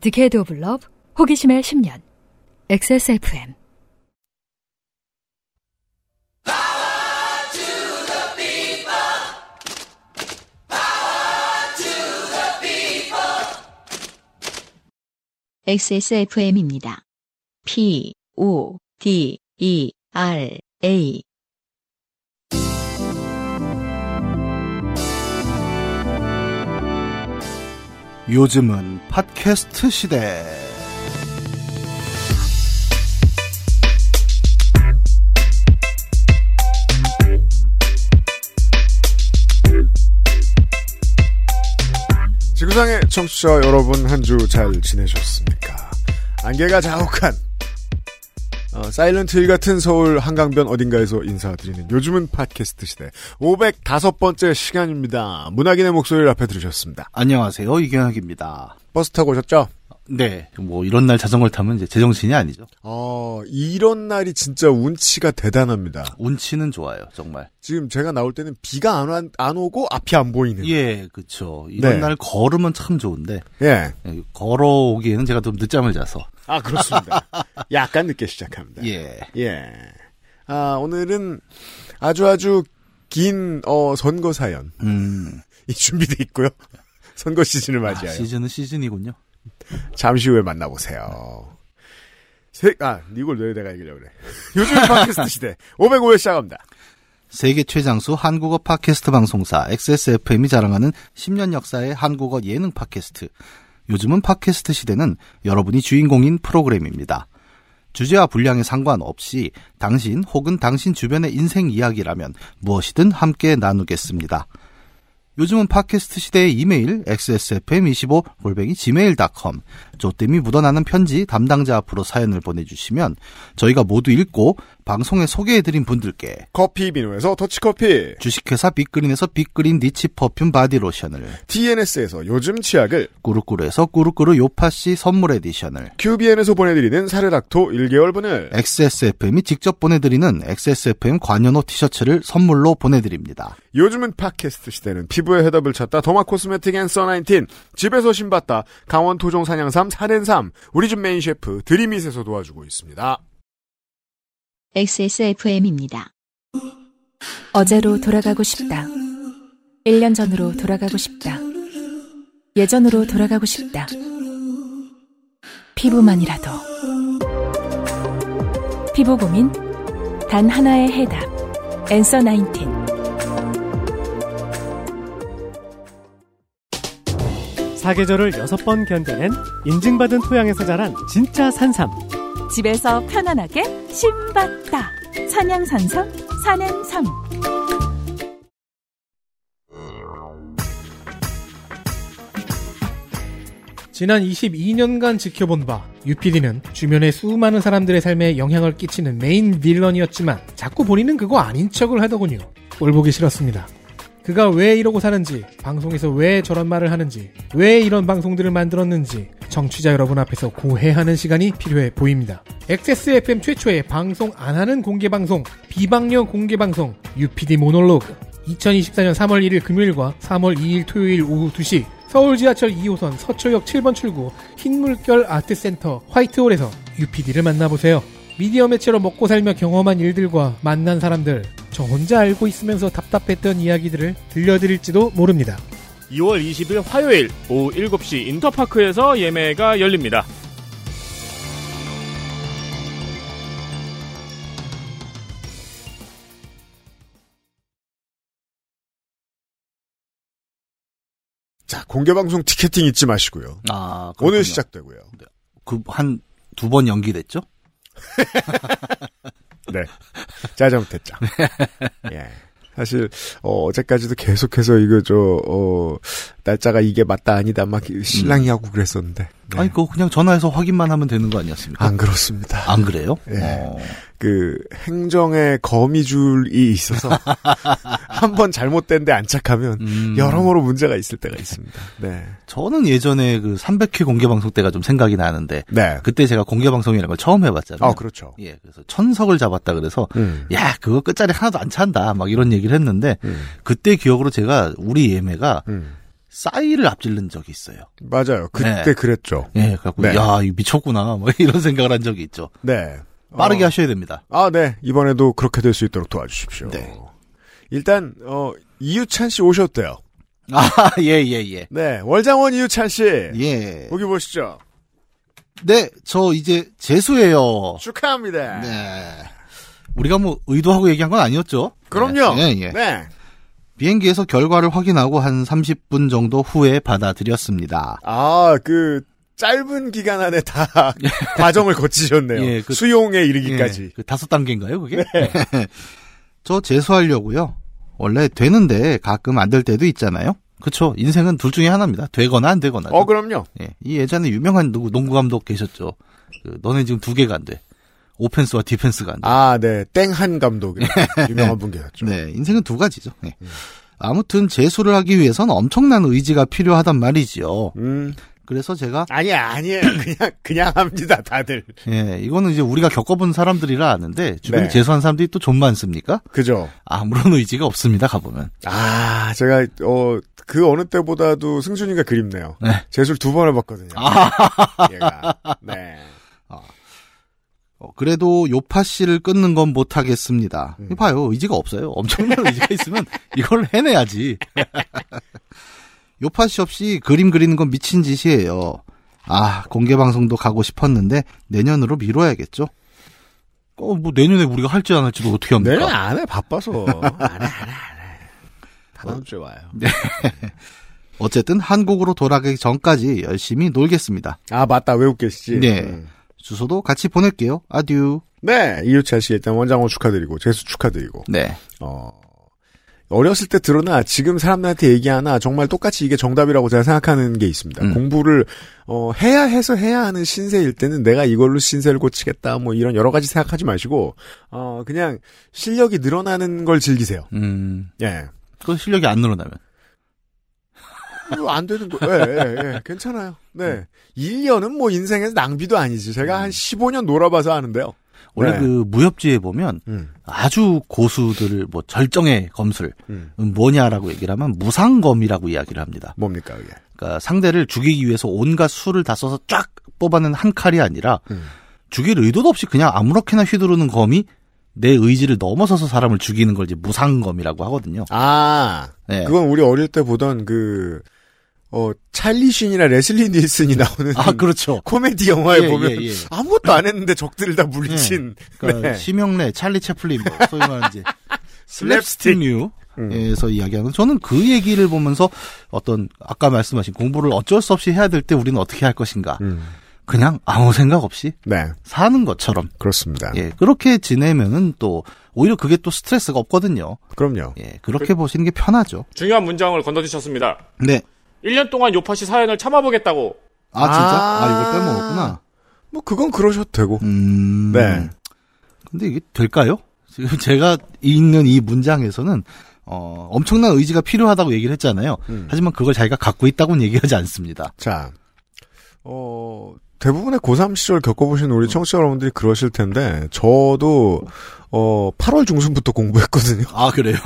디케이드 오브 러브 호기심의 10년 XSFM XSFM입니다. P, O, D, E, R, A. 요즘은 팟캐스트 시대. 지구상의 청취자 여러분 한 주 잘 지내셨습니까? 안개가 자욱한 어, 사일런트 힐 같은 서울 한강변 어딘가에서 인사드리는 요즘은 팟캐스트 시대 505번째 시간입니다. 문학인의 목소리를 앞에 들으셨습니다. 안녕하세요. 이경학입니다. 버스 타고 오셨죠? 네. 뭐 이런 날 자전거를 타면 이제 제정신이 아니죠. 어, 이런 날이 진짜 운치가 대단합니다. 운치는 좋아요. 정말. 지금 제가 나올 때는 비가 안, 와- 안 오고 앞이 안 보이는. 예, 그쵸. 이런 네. 날 걸으면 참 좋은데 예. 예, 걸어오기에는 제가 좀 늦잠을 자서. 아, 그렇습니다. 약간 늦게 시작합니다. 예. 예. 아, 오늘은 아주 아주 긴, 어, 선거 사연. 음. 이 준비돼 있고요. 선거 시즌을 아, 맞이하여. 시즌은 시즌이군요. 잠시 후에 만나보세요. 세, 아, 이걸 왜 내가 얘기하려고 그래. 요즘 팟캐스트 시대 505회 시작합니다. 세계 최장수 한국어 팟캐스트 방송사 XSFM이 자랑하는 10년 역사의 한국어 예능 팟캐스트. 요즘은 팟캐스트 시대는 여러분이 주인공인 프로그램입니다. 주제와 분량에 상관없이 당신 혹은 당신 주변의 인생 이야기라면 무엇이든 함께 나누겠습니다. 요즘은 팟캐스트 시대의 이메일 xsfm25 골뱅이 gmail.com 조땜이 묻어나는 편지 담당자 앞으로 사연을 보내주시면 저희가 모두 읽고 방송에 소개해드린 분들께 커피 비누에서 더치커피, 주식회사 빅그린에서 빅그린 niche perfume 바디로션을 TNS에서 요즘 치약을, 꾸루꾸루에서 꾸루꾸루 요팟시 선물 에디션을 QBN에서 보내드리는 사르락토 1개월분을, XSFM이 직접 보내드리는 XSFM 관여노 티셔츠를 선물로 보내드립니다. 요즘은 팟캐스트 시대는 피부의 해답을 찾다 derma cosmetic 앤써19 집에서 심봤다 강원 토종 산양산삼 산엔삼 우리 집 메인 셰프 드리밋에서 도와주고 있습니다. XSFM입니다. 어제로 돌아가고 싶다. 1년 전으로 돌아가고 싶다. 예전으로 돌아가고 싶다. 피부만이라도. 피부 고민 단 하나의 해답. 엔서 19. 사계절을 여섯 번 견뎌낸 인증받은 토양에서 자란 진짜 산삼. 집에서 편안하게 신받다. 산양산삼, 산앤삼. 지난 22년간 지켜본 바 UPD는 주변의 수많은 사람들의 삶에 영향을 끼치는 main villain이었지만 자꾸 본인은 그거 아닌 척을 하더군요. 꼴 보기 싫었습니다. 그가 왜 이러고 사는지, 방송에서 왜 저런 말을 하는지, 왜 이런 방송들을 만들었는지 청취자 여러분 앞에서 고해하는 시간이 필요해 보입니다. XSFM 최초의 방송 안 하는 공개 방송, 비방녀 공개 방송 UPD 모놀로그 2024년 3월 1일 금요일과 3월 2일 토요일 오후 2시 서울 지하철 2호선 서초역 7번 출구 흰물결 아트센터 화이트홀에서 UPD를 만나보세요. 미디어 매체로 먹고 살며 경험한 일들과 만난 사람들, 저 혼자 알고 있으면서 답답했던 이야기들을 들려드릴지도 모릅니다. 2월 20일 화요일 오후 7시 인터파크에서 예매가 열립니다. 자 공개 방송 티켓팅 잊지 마시고요. 아, 오늘 시작되고요. 그 한 두 번 연기됐죠? 네. 제가 잘못했죠. 예. 사실 어, 어제까지도 계속해서 이거 저 어, 날짜가 이게 맞다 아니다 막 신랑이 하고 그랬었는데 네. 아니, 그거 그냥 전화해서 확인만 하면 되는 거 아니었습니까? 안 그렇습니다. 안 그래요? 예. 어. 그 행정의 거미줄이 있어서 한 번 잘못된데 안착하면 음. 여러모로 문제가 있을 때가 있습니다. 네. 저는 예전에 그 300회 공개 방송 때가 좀 생각이 나는데 네. 그때 제가 공개 방송이라는 걸 처음 해봤잖아요. 아 그렇죠. 예, 그래서 천석을 잡았다 그래서 음. 야 그거 끝자리 하나도 안 찬다 막 이런 얘기를 했는데 음. 그때 기억으로 제가 우리 예매가 음. 싸이를 앞질른 적이 있어요. 맞아요. 그때 네. 그랬죠. 예, 갖고 네. 야, 미쳤구나. 뭐 이런 생각을 한 적이 있죠. 네. 빠르게 어, 하셔야 됩니다. 아, 네. 이번에도 그렇게 될 수 있도록 도와주십시오. 네. 일단, 어, 이유찬 씨 오셨대요. 아, 예, 예, 예. 네. 월장원 이유찬 씨. 예. 보기 보시죠. 네, 저 이제 재수예요. 축하합니다. 네. 우리가 뭐 의도하고 얘기한 건 아니었죠? 그럼요. 네, 예. 네. 비행기에서 결과를 확인하고 한 30분 정도 후에 받아들였습니다. 아, 그, 짧은 기간 안에 다 과정을 거치셨네요. 예, 그- 수용에 이르기까지. 예, 그 다섯 단계인가요, 그게? 저 재수하려고요. 원래 되는데 가끔 안 될 때도 있잖아요. 그쵸. 인생은 둘 중에 하나입니다. 되거나 안 되거나. 어, 그럼요. 예. 이 예전에 유명한 누구 농구 감독 계셨죠. 그, 너네 지금 두 개가 안 돼. 오펜스와 디펜스가 안 돼. 아, 네. 땡한 감독. 유명한 분 계셨죠. 네, 인생은 두 가지죠. 예. 아무튼 재수를 하기 위해선 엄청난 의지가 필요하단 말이지요. 음. 그래서 제가 아니야, 아니에요. 그냥, 그냥 합니다, 다들. 예, 이거는 이제 우리가 겪어본 사람들이라 아는데 주변에 네. 재수한 사람들이 또 좀 많습니까? 그죠? 아무런 의지가 없습니다. 가보면. 아, 제가, 어, 그 어느 때보다도 승준이가 그립네요. 네. 재수를 두 번 해봤거든요. 아. 얘가. 네. 어, 그래도 요파 씨를 끊는 건 못하겠습니다. 음. 봐요, 의지가 없어요. 엄청난 의지가 있으면 이걸 해내야지. 요파 씨 없이 그림 그리는 건 미친 짓이에요. 아, 공개 방송도 가고 싶었는데 내년으로 미뤄야겠죠. 어, 뭐 내년에 우리가 할지 안 할지도 어떻게 합니까? 내년 안 해, 바빠서. 안 해, 안 해, 안 해. 다음 주에 와요. 어쨌든 한국으로 돌아가기 전까지 열심히 놀겠습니다. 아, 맞다. 외국 계시지? 네. 음. 주소도 같이 보낼게요. 아듀. 네. 이유찬 씨 일단 원장원 축하드리고, 재수 축하드리고. 네. 어, 어렸을 때 들으나 지금 사람들한테 얘기하나 정말 똑같이 이게 정답이라고 제가 생각하는 게 있습니다. 음. 공부를 어, 해야 해서 해야 하는 신세일 때는 내가 이걸로 신세를 고치겠다 뭐 이런 여러 가지 생각하지 마시고 어, 그냥 실력이 늘어나는 걸 즐기세요. 음. 예. 그 실력이 안 늘어나면. 이거 안 되는 거, 예, 예, 예. 괜찮아요. 네. 1년은 뭐 인생에서 낭비도 아니지. 제가 한 15년 놀아봐서 아는데요. 원래 네. 그 무협지에 보면 음, 아주 고수들을 뭐 절정의 검술 음. 음, 뭐냐라고 얘기를 하면 무상검이라고 이야기를 합니다. 뭡니까, 그게? 그러니까 상대를 죽이기 위해서 온갖 수를 다 써서 쫙 뽑아낸 한 칼이 아니라 음. 죽일 의도도 없이 그냥 아무렇게나 휘두르는 검이 내 의지를 넘어서서 사람을 죽이는 걸 이제 무상검이라고 하거든요. 아, 네. 그건 우리 어릴 때 보던 그, 어, 찰리 쉰이나 레슬리 닐슨이 나오는 아 그렇죠. 코미디 영화에 예, 보면 예, 예. 아무것도 안 했는데 적들을 다 물리친 그러니까 네. 심형래, 찰리 채플린 뭐 소위 말하는 이제 슬랩스틱. 음. 에서 이야기하는 저는 그 얘기를 보면서 어떤 아까 말씀하신 공부를 어쩔 수 없이 해야 될 때 우리는 어떻게 할 것인가 음. 그냥 아무 생각 없이 네, 사는 것처럼 그렇습니다. 예 그렇게 지내면은 또 오히려 그게 또 스트레스가 없거든요 그럼요. 예 그렇게 보시는 게 편하죠 중요한 문장을 건너주셨습니다. 네 1년 동안 요파시 사연을 참아보겠다고. 아 진짜 아. 아, 이걸 빼먹었구나 뭐 그건 그러셔도 되고. 음 네. 근데 이게 될까요 지금 제가 읽는 이 문장에서는 어, 엄청난 의지가 필요하다고 얘기를 했잖아요. 음. 하지만 그걸 자기가 갖고 있다고는 얘기하지 않습니다. 자, 어, 대부분의 고3 시절 겪어보신 우리 청취자 여러분들이 그러실 텐데, 저도, 어, 8월 중순부터 공부했거든요. 아, 그래요?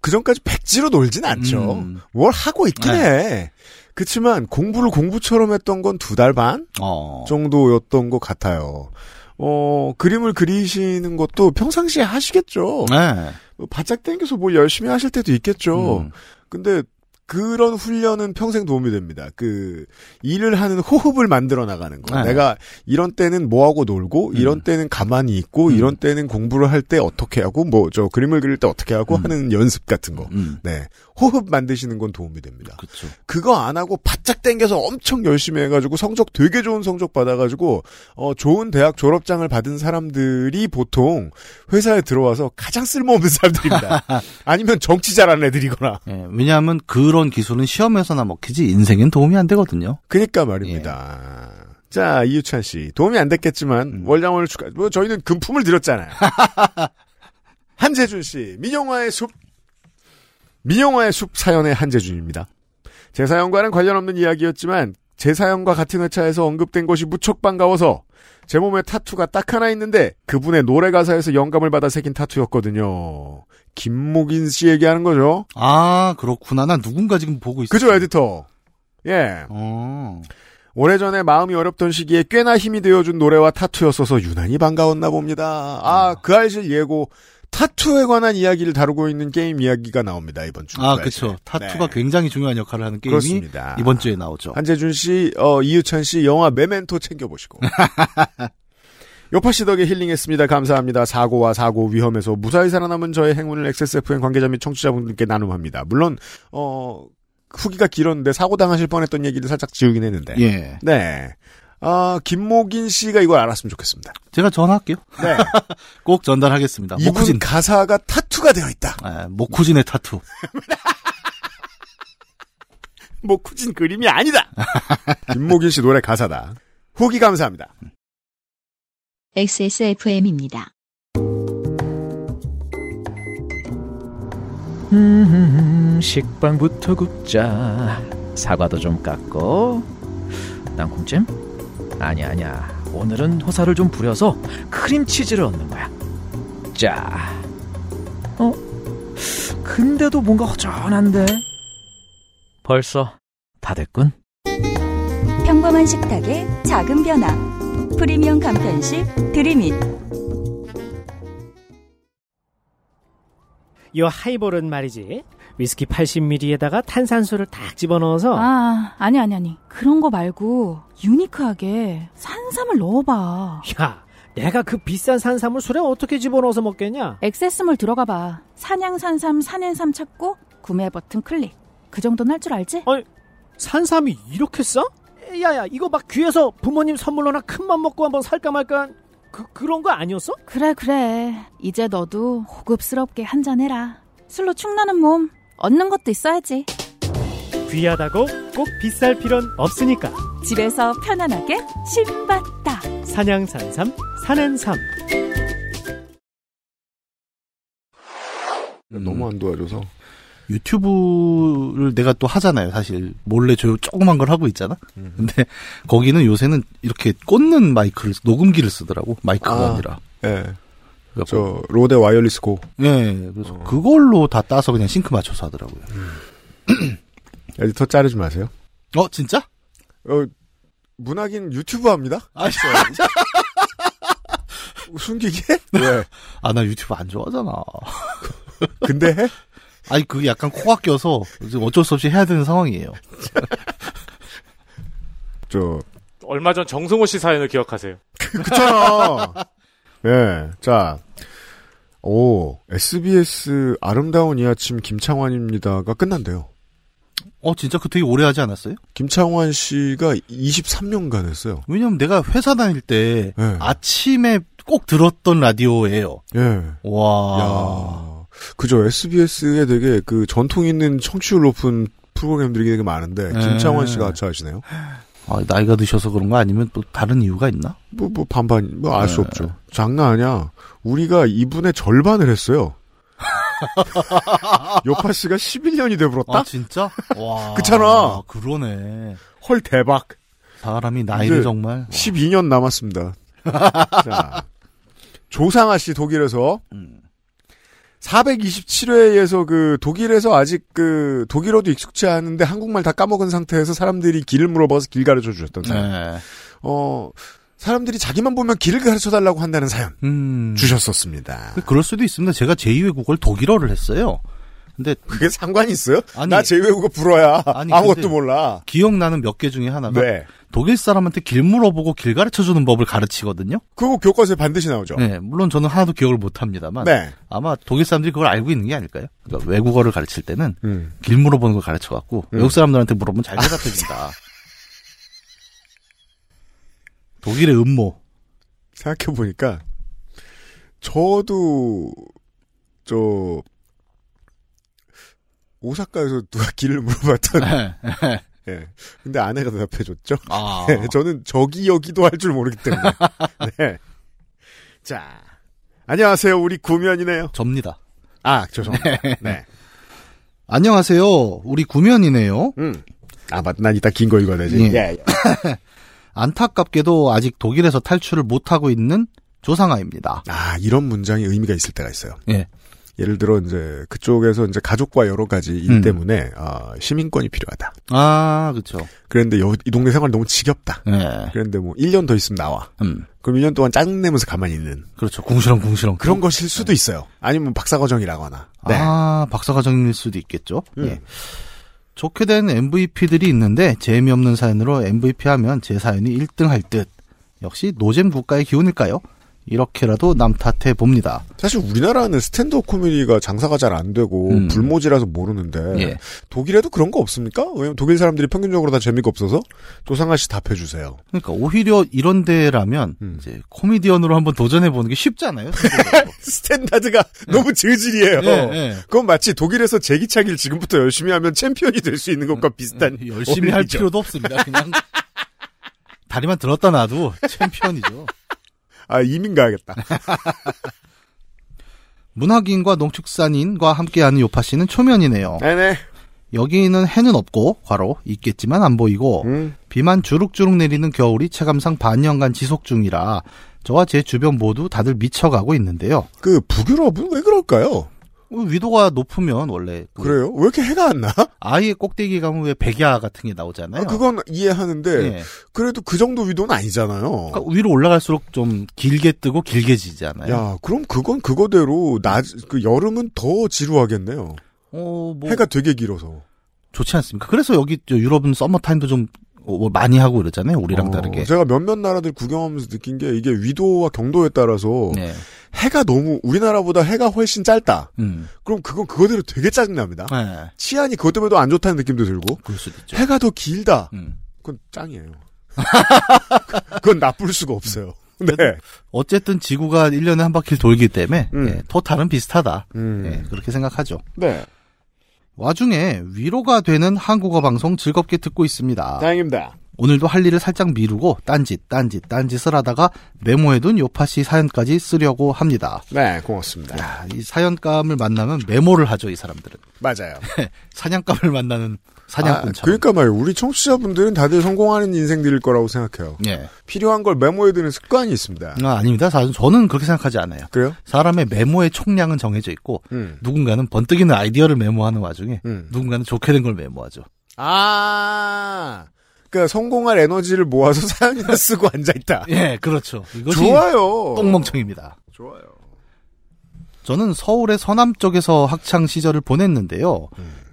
그 전까지 백지로 놀진 않죠. 음. 뭘 하고 있긴 해. 그치만 공부를 공부처럼 했던 건 두 달반 어. 정도였던 것 같아요. 어, 그림을 그리시는 것도 평상시에 하시겠죠. 네. 뭐 바짝 당겨서 뭘 열심히 하실 때도 있겠죠. 음. 근데 그런 훈련은 평생 도움이 됩니다. 그 일을 하는 호흡을 만들어 나가는 거. 네. 내가 이런 때는 뭐 하고 놀고, 이런 때는 가만히 있고, 음. 이런 때는 공부를 할 때 어떻게 하고, 뭐 저 그림을 그릴 때 어떻게 하고 음. 하는 연습 같은 거. 음. 네, 호흡 만드시는 건 도움이 됩니다. 그쵸. 그거 안 하고 바짝 당겨서 엄청 열심히 해가지고 성적 되게 좋은 성적 받아가지고 어 좋은 대학 졸업장을 받은 사람들이 보통 회사에 들어와서 가장 쓸모없는 사람들입니다. 아니면 정치 잘하는 애들이거나. 예, 왜냐하면 그런 기술은 시험에서나 먹히지 인생엔 도움이 안 되거든요. 그니까 말입니다. 자 이유찬 씨 도움이 안 됐겠지만 음. 월장원을 축하. 뭐 저희는 금품을 드렸잖아요. 한재준 씨 민영화의 숲 민영화의 숲 사연의 한재준입니다. 제 사연과는 관련 없는 이야기였지만 제 사연과 같은 회차에서 언급된 것이 무척 반가워서 제 몸에 타투가 딱 하나 있는데 그분의 노래 가사에서 영감을 받아 새긴 타투였거든요. 김목인 씨 얘기하는 거죠. 아, 그렇구나. 난 누군가 지금 보고 있어. 그죠, 에디터? 예. 어. 오래전에 마음이 어렵던 시기에 꽤나 힘이 되어준 노래와 타투였어서 유난히 반가웠나 봅니다. 아, 그 알실 예고 타투에 관한 이야기를 다루고 있는 게임 이야기가 나옵니다, 이번 주. 아, 그쵸. 타투가 굉장히 중요한 역할을 하는 게임이 그렇습니다. 이번 주에 나오죠. 한재준 씨, 어, 이유찬 씨 영화 메멘토 챙겨 보시고. 요파 씨 덕에 힐링했습니다. 감사합니다. 사고와 사고 위험에서 무사히 살아남은 저의 행운을 XSFM 관계자 및 청취자분들께 나눔합니다. 물론, 어, 후기가 길었는데 사고 당하실 뻔했던 얘기를 살짝 지우긴 했는데. 예. 네. 아, 김목인 씨가 이걸 알았으면 좋겠습니다. 제가 전화할게요. 네. 꼭 전달하겠습니다. 이분 모쿠진. 가사가 타투가 되어 있다. 아, 모쿠진의 타투. 모쿠진 그림이 아니다. 김목인 씨 노래 가사다. 후기 감사합니다. XSFM입니다. 음, 식빵부터 굽자. 사과도 좀 깎고. 땅콩찜? 아니야, 아니야. 오늘은 호사를 좀 부려서 크림치즈를 얻는 거야. 자. 어? 근데도 뭔가 허전한데? 벌써 다 됐군. 평범한 식탁의 작은 변화. 프리미엄 간편식 드림잇. 이 하이볼은 말이지. 위스키 80ml에다가 탄산수를 딱 집어넣어서 아, 아니, 아니, 아니. 그런 거 말고, 유니크하게 산삼을 넣어봐. 야, 내가 그 비싼 산삼을 술에 어떻게 집어넣어서 먹겠냐? 액세스몰 들어가 봐. 산양산삼, 산엔삼 찾고, 구매 버튼 클릭. 그 정도는 할 줄 알지? 산삼이 이렇게 싸? 야야, 이거 막 귀에서 부모님 선물로나 큰맘 먹고 한번 살까 말까 한 그, 그런 거 아니었어? 그래, 그래. 이제 너도 호급스럽게 한잔해라. 술로 축나는 몸, 얻는 것도 있어야지. 귀하다고 꼭 비쌀 필요는 없으니까. 집에서 편안하게 심봤다. 산양산삼, 산엔삼. 너무 안 도와줘서. 유튜브를 내가 또 하잖아요, 사실. 몰래 조 조그만 걸 하고 있잖아? 음. 근데 거기는 요새는 이렇게 꽂는 마이크를, 녹음기를 쓰더라고. 마이크가 아. 아. 니라 예. 저, Rode Wireless Go. 예, 그래서 어. 그걸로 다 따서 그냥 싱크 맞춰서 하더라고요. 에디터 자르지 마세요. 어, 진짜? 어, 문학인 유튜브 합니다? 아, 숨기게? 왜? 아, 나 유튜브 안 좋아하잖아. 근데 해? 아니, 그게 약간 코가 껴서 지금 어쩔 수 없이 해야 되는 상황이에요. 저, 얼마 전 정승호 씨 사연을 기억하세요. 그렇잖아. 예, 자. 오, SBS 아름다운 이 아침 김창완입니다가 끝난대요. 어, 진짜 그 되게 오래 하지 않았어요? 김창완 씨가 23년간 했어요. 왜냐면 내가 회사 다닐 때 예. 아침에 꼭 들었던 라디오예요. 예. 와. 야. 그죠. SBS에 되게 그 전통 있는 청취율 높은 프로그램들이 되게 많은데, 예. 김창완 씨가 같이 하시네요. 아, 나이가 드셔서 그런 거 아니면 또 다른 이유가 있나? 뭐, 뭐, 반반, 뭐, 알수 네. 없죠. 장난 아니야. 우리가 이분의 절반을 했어요. 요파 씨가 11년이 돼버렸다? 아, 진짜? 와. 그렇잖아. 그러네. 헐, 대박. 사람이 나이를 정말. 12년 남았습니다. 자, 조상아 씨 독일에서 음. 427회에서 그 독일에서 아직 그 독일어도 익숙치 않은데 한국말 다 까먹은 상태에서 사람들이 길을 물어봐서 길 가르쳐 주셨던 사연. 네. 어, 사람들이 자기만 보면 길을 가르쳐 달라고 한다는 사연 음. 주셨었습니다. 그럴 수도 있습니다. 제가 제2외 국어를 독일어를 했어요. 근데 그게 상관이 있어요? 아니. 나 제외국어 불어야 아니, 아무것도 몰라. 기억나는 몇 개 중에 하나가 네. 독일 사람한테 길 물어보고 길 가르쳐 주는 법을 가르치거든요. 그거 교과서에 반드시 나오죠. 네, 물론 저는 하나도 기억을 못 합니다만 네. 아마 독일 사람들이 그걸 알고 있는 게 아닐까요? 그러니까 외국어를 가르칠 때는 음. 길 물어보는 걸 가르쳐 갖고 음. 외국 사람들한테 물어보면 잘 대답해 준다. 독일의 음모. 생각해 보니까 저도 저 오사카에서 누가 길을 물어봤던 예. 근데 아내가 대답해 줬죠. 아. 네, 저는 저기 여기도 할 줄 모르기 때문에. 네. 자. 안녕하세요. 우리 구면이네요. 접니다. 아, 죄송합니다. 네. 안녕하세요. 우리 구면이네요. 음. 아, 맞, 난 이따 긴 거 읽어야 되지. 예. 예, 예. 안타깝게도 아직 독일에서 탈출을 못하고 있는 조상아입니다. 아, 이런 문장이 의미가 있을 때가 있어요. 예. 예를 들어, 이제, 그쪽에서 이제 가족과 여러 가지 일 음. 때문에, 아, 시민권이 필요하다. 아, 그쵸. 그런데 여- 이 동네 생활 너무 지겹다. 예. 그런데 뭐, 1년 더 있으면 나와. 음. 그럼 1년 동안 짜증내면서 가만히 있는. 그렇죠. 궁시렁궁시렁. 그런 것일 수도 있어요. 아니면 박사과정이라거나. 네. 아, 박사과정일 수도 있겠죠. 음. 예. 좋게 된 MVP들이 있는데 재미없는 사연으로 MVP 하면 제 사연이 1등 할 듯. 역시 노잼 국가의 기운일까요? 이렇게라도 남 탓해 봅니다. 사실 우리나라는 스탠드업 코미디가 장사가 잘 안 되고 음. 불모지라서 모르는데 예. 독일에도 그런 거 없습니까? 왜냐면 독일 사람들이 평균적으로 다 재미가 없어서 조상아 씨 답해 주세요. 그러니까 오히려 이런 데라면 음. 이제 코미디언으로 한번 도전해 보는 게 쉽잖아요. standard가 너무 저질이에요. 예, 예. 그건 마치 독일에서 제기차기를 지금부터 열심히 하면 챔피언이 될 수 있는 것과 비슷한 예, 열심히 할 원리죠. 필요도 없습니다. 그냥 다리만 들었다 놔도 챔피언이죠. 아 이민 가야겠다. 문학인과 농축산인과 함께하는 요팟시는 초면이네요. 네네. 여기는 해는 없고 과로 있겠지만 안 보이고 음. 비만 주룩주룩 내리는 겨울이 체감상 반년간 지속 중이라 저와 제 주변 모두 다들 미쳐가고 있는데요. 그 북유럽은 왜 그럴까요? 위도가 높으면 원래 그 그래요? 왜 이렇게 해가 안 나? 아예 꼭대기 가면 왜 백야 같은 게 나오잖아요. 아, 그건 이해하는데 예. 그래도 그 정도 위도는 아니잖아요. 그러니까 위로 올라갈수록 좀 길게 뜨고 길게 지잖아요. 야, 그럼 그건 그거대로 낮, 그 여름은 더 지루하겠네요. 어, 뭐 해가 되게 길어서. 좋지 않습니까? 그래서 여기 저 유럽은 서머 타임도 좀 어, 뭐 많이 하고 그러잖아요. 우리랑 어, 다르게. 제가 몇몇 나라들 구경하면서 느낀 게 이게 위도와 경도에 따라서 네. 해가 너무 우리나라보다 해가 훨씬 짧다. 음. 그럼 그건 그거대로 되게 짜증납니다. 네. 치안이 그것 때문에도 안 좋다는 느낌도 들고 그럴 수도 있죠. 해가 더 길다. 음. 그건 짱이에요. 그건 나쁠 수가 없어요. 네. 어쨌든 지구가 1년에 한 바퀴를 돌기 때문에 음. 예, 토탈은 비슷하다. 음. 예, 그렇게 생각하죠. 네. 와중에 위로가 되는 한국어 방송 즐겁게 듣고 있습니다. 다행입니다. 오늘도 할 일을 살짝 미루고 딴짓, 딴짓, 딴짓을 하다가 메모해둔 요파 씨 사연까지 쓰려고 합니다. 네, 고맙습니다. 야, 이 사연감을 만나면 메모를 하죠, 이 사람들은. 맞아요. 사냥감을 만나는 아, 사냥꾼처럼. 그러니까 말이에요. 우리 청취자분들은 다들 성공하는 인생들일 거라고 생각해요. 예. 필요한 걸 메모해두는 습관이 있습니다. 아, 아닙니다. 사실 저는 그렇게 생각하지 않아요. 그래요? 사람의 메모의 총량은 정해져 있고, 음. 누군가는 번뜩이는 아이디어를 메모하는 와중에, 음. 누군가는 좋게 된 걸 메모하죠. 아, 그러니까 성공할 에너지를 모아서 사연이나 쓰고 앉아 있다. 예, 그렇죠. 이것이 좋아요. 똥멍청입니다. 좋아요. 저는 서울의 서남 쪽에서 학창 시절을 보냈는데요.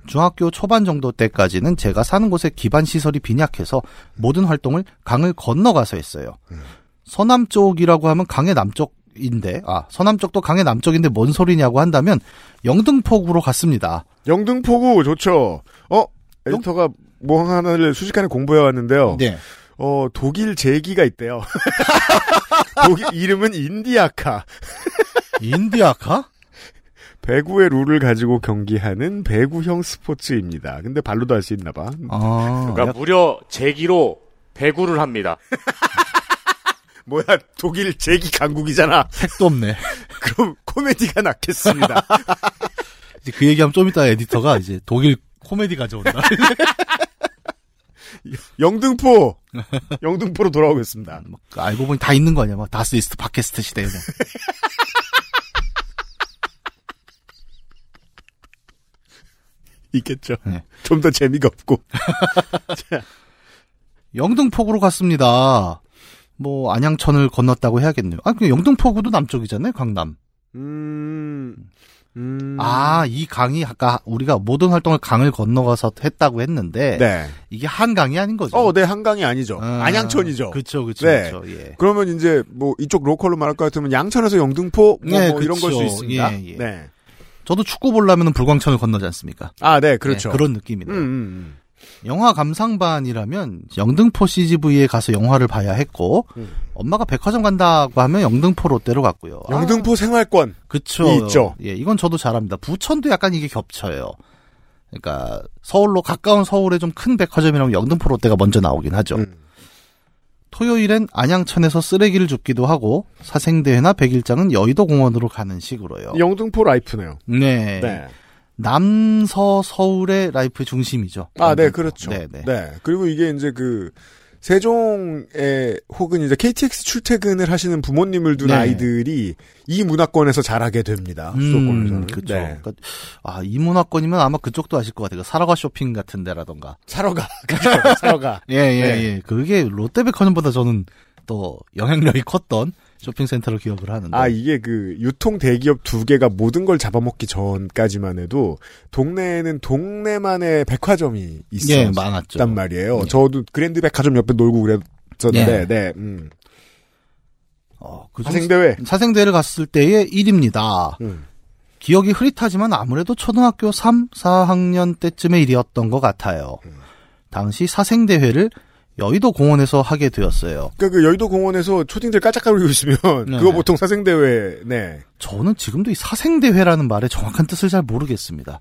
중학교 초반 정도 때까지는 제가 사는 곳에 기반 시설이 빈약해서 모든 활동을 강을 건너가서 했어요. 서남 쪽이라고 하면 강의 남쪽인데, 아, 서남 쪽도 강의 남쪽인데 뭔 소리냐고 한다면 영등포구로 갔습니다. 영등포구 좋죠. 어, 에디터가 뭐 하나를 순식간에 공부해 왔는데요. 네. 어, 독일 제기가 있대요. 독일 이름은 Indiaca. Indiaca? 배구의 룰을 가지고 경기하는 배구형 스포츠입니다. 근데 발로도 할 수 있나 봐. 아, 그러니까 무려 제기로 배구를 합니다. 뭐야, 독일 제기 강국이잖아. 택도 없네. 그럼 코미디가 낫겠습니다. 이제 그 얘기하면 좀 이따 에디터가 이제 독일 코미디 가져온다. 영등포. 영등포로 돌아오겠습니다. 막 알고 보니 다 있는 거 아니야? 막 다스 이스트 팟캐스트 시대에. 있겠죠. 네. 좀더 재미가 없고. 영등포구로 갔습니다. 뭐 안양천을 건넜다고 해야겠네요. 아, 그 영등포구도 남쪽이잖아요, 강남. 음, 음. 아, 이 강이 아까 우리가 모든 활동을 강을 건너가서 했다고 했는데 네. 이게 한강이 아닌 거죠. 어, 네, 한강이 아니죠. 아, 안양천이죠. 그쵸, 그쵸, 네. 그쵸. 예. 그러면 이제 뭐 이쪽 로컬로 말할 것 같으면 양천에서 영등포 뭐, 네, 뭐 이런 걸 수. 있습니다. 예, 예. 네. 저도 축구 보려면 불광천을 건너지 않습니까? 아, 네, 그렇죠. 네, 그런 느낌이네요. 음, 음, 영화 감상반이라면 영등포 CGV에 가서 영화를 봐야 했고 음. 엄마가 백화점 간다고 하면 영등포 롯데로 갔고요. 음. 영등포 생활권. 그쵸. 있죠. 예, 이건 저도 잘 압니다. 부천도 약간 이게 겹쳐요. 그러니까 서울로 가까운 서울에 좀 큰 백화점이라면 영등포 롯데가 먼저 나오긴 하죠. 음. 토요일엔 안양천에서 쓰레기를 줍기도 하고 사생대회나 백일장은 여의도 공원으로 가는 식으로요. 영등포 라이프네요. 네. 네. 남서 서울의 라이프의 중심이죠. 아, 네, 그렇죠. 네, 네. 네. 그리고 이게 이제 그 세종에 혹은 이제 KTX 출퇴근을 하시는 부모님을 둔 네. 아이들이 이 문화권에서 자라게 됩니다. 수도권에서는. 음, 그렇죠. 네. 그러니까 아, 이 문화권이면 아마 그쪽도 아실 것 같아요. 사러가 쇼핑 같은 데라던가. 사러 가. 그렇죠. 사러 가. 예, 예, 네. 예. 그게 롯데백화점보다 저는 또 영향력이 컸던 쇼핑센터로 기억을 하는데. 아, 이게 그 유통 대기업 두 개가 모든 걸 잡아먹기 전까지만 해도 동네에는 동네만의 백화점이 있었단 예, 많았죠. 말이에요. 예. 저도 그랜드 백화점 옆에 놀고 그랬었는데, 예. 네. 음. 어, 그 중- 사생대회. 사생대회를 갔을 때의 일입니다. 음. 기억이 흐릿하지만 아무래도 초등학교 3, 4학년 때쯤의 일이었던 것 같아요. 음. 당시 사생대회를 여의도 공원에서 하게 되었어요. 그러니까 그 여의도 공원에서 초딩들 깔짝거리고 있으면 네. 그거 보통 사생대회, 네. 저는 지금도 이 사생대회라는 말의 정확한 뜻을 잘 모르겠습니다.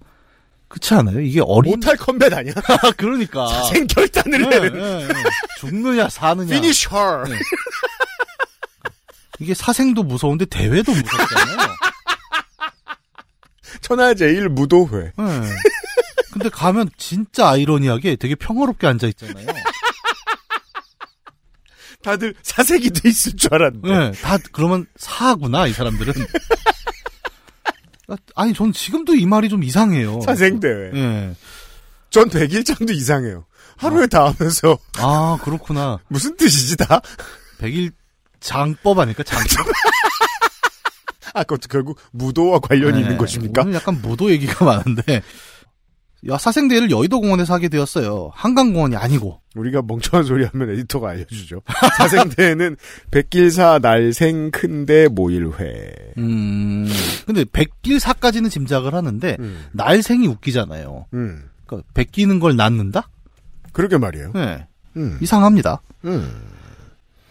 그렇지 않아요? 이게 어린 mortal combat 아니야? 그러니까 사생 결단을 네, 내는. 네, 네. 죽느냐 사느냐 finish her. 네. 이게 사생도 무서운데 대회도 무섭잖아요. 천하 제일 무도회. 네. 근데 가면 진짜 아이러니하게 되게 평화롭게 앉아 있잖아요. 다들 사색이 돼 있을 줄 알았는데. 네, 다 그러면 사구나 이 사람들은. 아니 전 지금도 이 말이 좀 이상해요. 사생 대회. 예. 전 백일장도 이상해요. 하루에 다 하면서 아 그렇구나. 무슨 뜻이지 다? 백일 장법 아닐까 장법. 아, 그것도 결국 무도와 관련이 네, 있는 것입니까? 오늘 약간 무도 얘기가 많은데. 야, 사생대회를 여의도 공원에서 하게 되었어요. 한강공원이 아니고. 우리가 멍청한 소리 하면 에디터가 알려주죠. 사생대회는 백길사 날생 큰대 모일회. 음, 근데 백길사까지는 짐작을 하는데, 음. 날생이 웃기잖아요. 음. 그러니까 베끼는 걸 낳는다? 그러게 말이에요. 네. 음. 이상합니다. 음.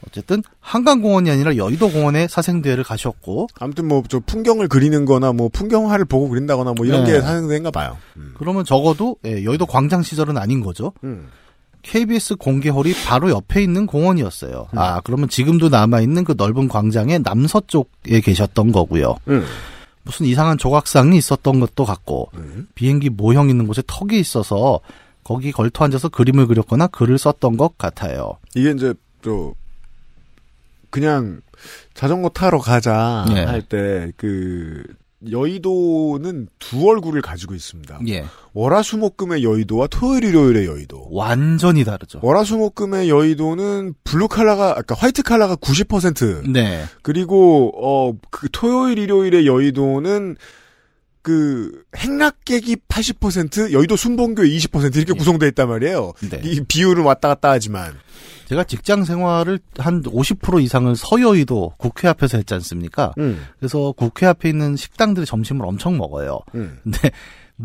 어쨌든 한강공원이 아니라 여의도공원에 사생대회를 가셨고 아무튼 뭐 저 풍경을 그리는 거나 뭐 풍경화를 보고 그린다거나 뭐 이런 네. 게 사생대인가 봐요. 음. 그러면 적어도 예, 여의도 광장 시절은 아닌 거죠. 음. KBS 공개홀이 바로 옆에 있는 공원이었어요. 음. 아 그러면 지금도 남아 있는 그 넓은 광장의 남서쪽에 계셨던 거고요. 음. 무슨 이상한 조각상이 있었던 것도 같고 음. 비행기 모형 있는 곳에 턱이 있어서 거기 걸터 앉아서 그림을 그렸거나 글을 썼던 것 같아요. 이게 이제 또 그냥 자전거 타러 가자 네. 할때 그 여의도는 두 얼굴을 가지고 있습니다. 예, 월화수목금의 여의도와 토요일 일요일의 여의도. 완전히 다르죠. 월화수목금의 여의도는 블루 칼라가 아까 화이트 칼라가 90% 네, 그리고 어그 토요일 일요일의 여의도는 그 행락객이 80% 여의도 순봉교회 20% 이렇게 예. 구성되어 있단 말이에요. 네. 이 비율은 왔다 갔다 하지만 제가 직장 생활을 한 50% 이상을 서여의도 국회 앞에서 했지 않습니까? 음, 그래서 국회 앞에 있는 식당들이 점심을 엄청 먹어요. 음. 근데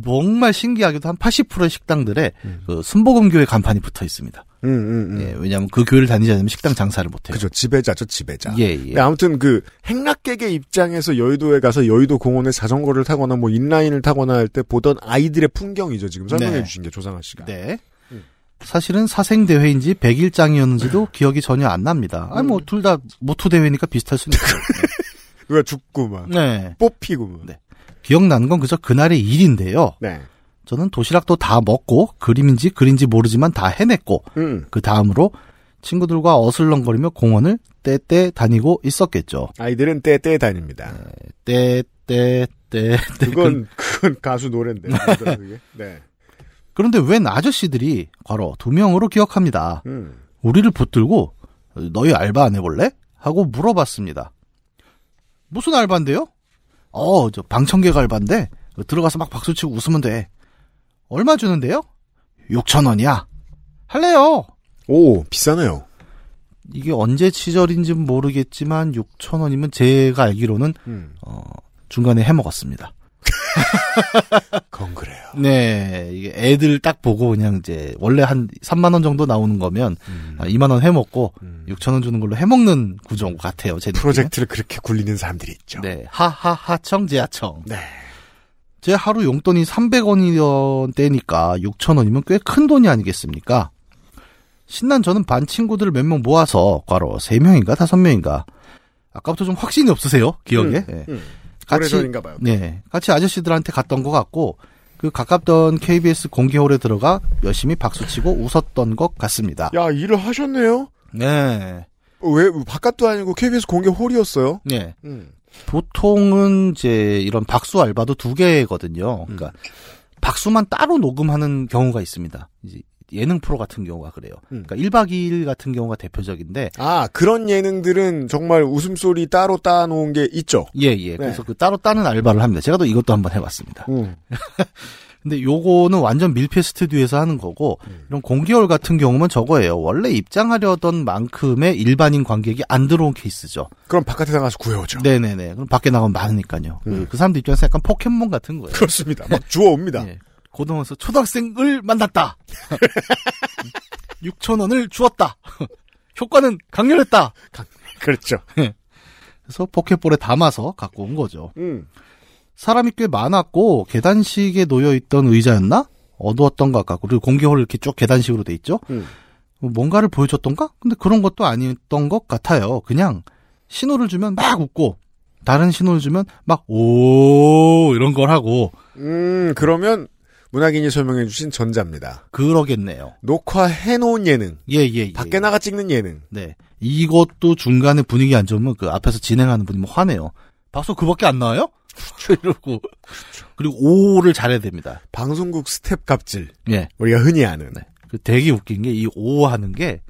정말 신기하게도 한 80%의 식당들에 음. 그 순복음교회 간판이 붙어 있습니다. 음, 음, 음. 예, 왜냐하면 그 교회를 다니지 않으면 식당 장사를 못해요. 그죠 지배자죠 지배자. 예, 예. 근데 아무튼 그 행락객의 입장에서 여의도에 가서 여의도 공원에 자전거를 타거나 뭐 인라인을 타거나 할 때 보던 아이들의 풍경이죠 지금 설명해 네. 주신 게 조상아 씨가. 네. 음. 사실은 사생대회인지 백일장이었는지도 기억이 전혀 안 납니다. 아니, 음. 뭐, 둘 다 모토대회니까 비슷할 수는 있어요. 누가 죽고 막 네. 뽑히고 막. 네. 기억나는 건 그저 그날의 일인데요. 네. 저는 도시락도 다 먹고, 그림인지 글인지 모르지만 다 해냈고, 음. 그 다음으로 친구들과 어슬렁거리며 공원을 떼떼 다니고 있었겠죠. 아이들은 때때 다닙니다. 떼, 떼, 떼, 떼. 그건 그건 가수 노래인데. 네. 그런데 웬 아저씨들이 바로 두 명으로 기억합니다. 음. 우리를 붙들고 너희 알바 안 해볼래? 하고 물어봤습니다. 무슨 알바인데요? 어, 저 방청객 알바인데 들어가서 막 박수치고 웃으면 돼. 얼마 주는데요? 6천 원이야. 할래요. 오 비싸네요. 이게 언제 시절인지는 모르겠지만 6천 원이면 제가 알기로는 음. 어, 중간에 해 먹었습니다. 네, 이게 애들 딱 보고 그냥 이제 원래 한 3만 원 정도 나오는 거면 음. 아, 2만 원 해 먹고 음. 6천 원 주는 걸로 해 먹는 구조 같아요. 제. 프로젝트를 그렇게 굴리는 사람들이 있죠. 네, 하하하청 제하청. 네. 제 하루 용돈이 300원이던 때니까 6천 원이면 꽤 큰 돈이 아니겠습니까? 신난 저는 반 친구들을 몇 명 모아서 과로 3명인가 5명인가 아까부터 좀 확신이 없으세요 기억에 음, 네. 음. 같이 오래전인가 봐요. 네 같이 아저씨들한테 갔던 것 같고 그 가깝던 KBS 공개홀에 들어가 열심히 박수치고 웃었던 것 같습니다. 야, 일을 하셨네요? 네. 왜, 바깥도 아니고 KBS 공개 홀이었어요? 네. 음. 보통은 이제 이런 박수 알바도 두 개거든요. 그러니까 박수만 따로 녹음하는 경우가 있습니다. 이제 예능 프로 같은 경우가 그래요. 음. 그러니까 1박 2일 같은 경우가 대표적인데 아, 그런 예능들은 정말 웃음소리 따로 따 놓은 게 있죠? 예, 예. 그래서 그 따로 따는 알바를 합니다. 제가 또 이것도 한번 해 봤습니다. 음. 근데 요거는 완전 밀폐 스튜디오에서 하는 거고 이런 공개월 같은 경우는 저거예요. 원래 입장하려던 만큼의 일반인 관객이 안 들어온 케이스죠. 그럼 바깥에 나가서 구해오죠. 네네네. 그럼 밖에 나가면 많으니까요. 그, 음. 그 사람들 입장에서 약간 포켓몬 같은 거예요. 그렇습니다. 막 주워옵니다. 예. 고등어에서 초등학생을 만났다. 6천 원을 주었다. 효과는 강렬했다. 그렇죠. 그래서 포켓볼에 담아서 갖고 온 거죠. 음. 사람이 꽤 많았고 계단식에 놓여 있던 의자였나? 어두웠던 것 같고 그리고 공개홀 이렇게 쭉 계단식으로 돼 있죠. 음. 뭐 뭔가를 보여줬던가? 근데 그런 것도 아니었던 것 같아요. 그냥 신호를 주면 막 웃고 다른 신호를 주면 막 오 이런 걸 하고 음, 그러면 문학인이 설명해 주신 전자입니다. 그러겠네요. 녹화해 놓은 예능. 예, 예, 예. 밖에 나가 찍는 예능. 네. 이것도 중간에 분위기 안 좋으면 그 앞에서 진행하는 분이 뭐 화내요. 박수 그밖에 안 나와요? 이러고. 그리고 오를 잘해야 됩니다. 방송국 스태프 갑질. 예. 우리가 흔히 아는. 그 되게 웃긴 게 이 오 하는 게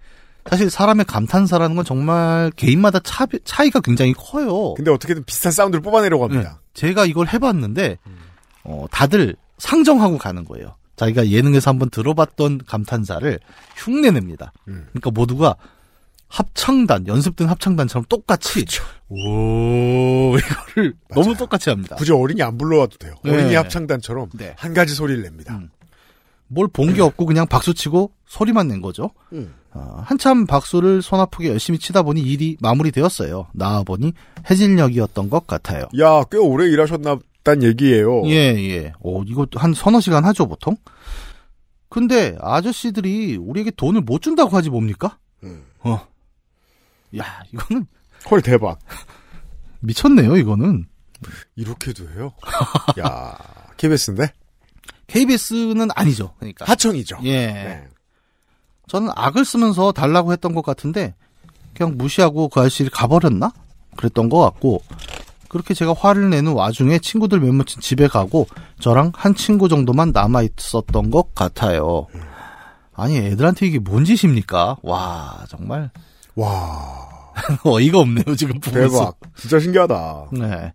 사실 사람의 감탄사라는 건 정말 개인마다 차, 차이가 굉장히 커요. 근데 어떻게든 비슷한 사운드를 뽑아내려고 합니다. 제가 이걸 해봤는데 어, 다들 상정하고 가는 거예요. 자기가 예능에서 한번 들어봤던 감탄사를 흉내냅니다. 음. 그러니까 모두가 합창단 연습된 합창단처럼 똑같이 오 이거를 너무 똑같이 합니다. 굳이 어린이 안 불러와도 돼요. 네. 어린이 합창단처럼 네. 한 가지 소리를 냅니다. 음. 뭘본 게 없고 그냥 박수치고 소리만 낸 거죠. 음. 어, 한참 박수를 손 아프게 열심히 치다 보니 일이 마무리되었어요. 나와 보니 해질녘이었던 것 같아요. 야, 꽤 오래 일하셨나 단 얘기예요. 예, 예. 어, 이거 한 서너 시간 하죠, 보통? 근데 아저씨들이 우리에게 돈을 못 준다고 하지 뭡니까? 음. 어. 야, 이거는 헐 대박. 미쳤네요, 이거는. 이렇게도 해요? 야, KBS인데? KBS는 아니죠. 그러니까. 하청이죠. 예. 네. 저는 악을 쓰면서 달라고 했던 것 같은데 그냥 무시하고 그 아저씨를 가버렸나? 그랬던 것 같고 그렇게 제가 화를 내는 와중에 친구들 몇 명씩 집에 가고 저랑 한 친구 정도만 남아 있었던 것 같아요. 아니 애들한테 이게 뭔 짓입니까? 와 정말 와, 어이가 없네요 지금 보면서. 대박. 진짜 신기하다. 네.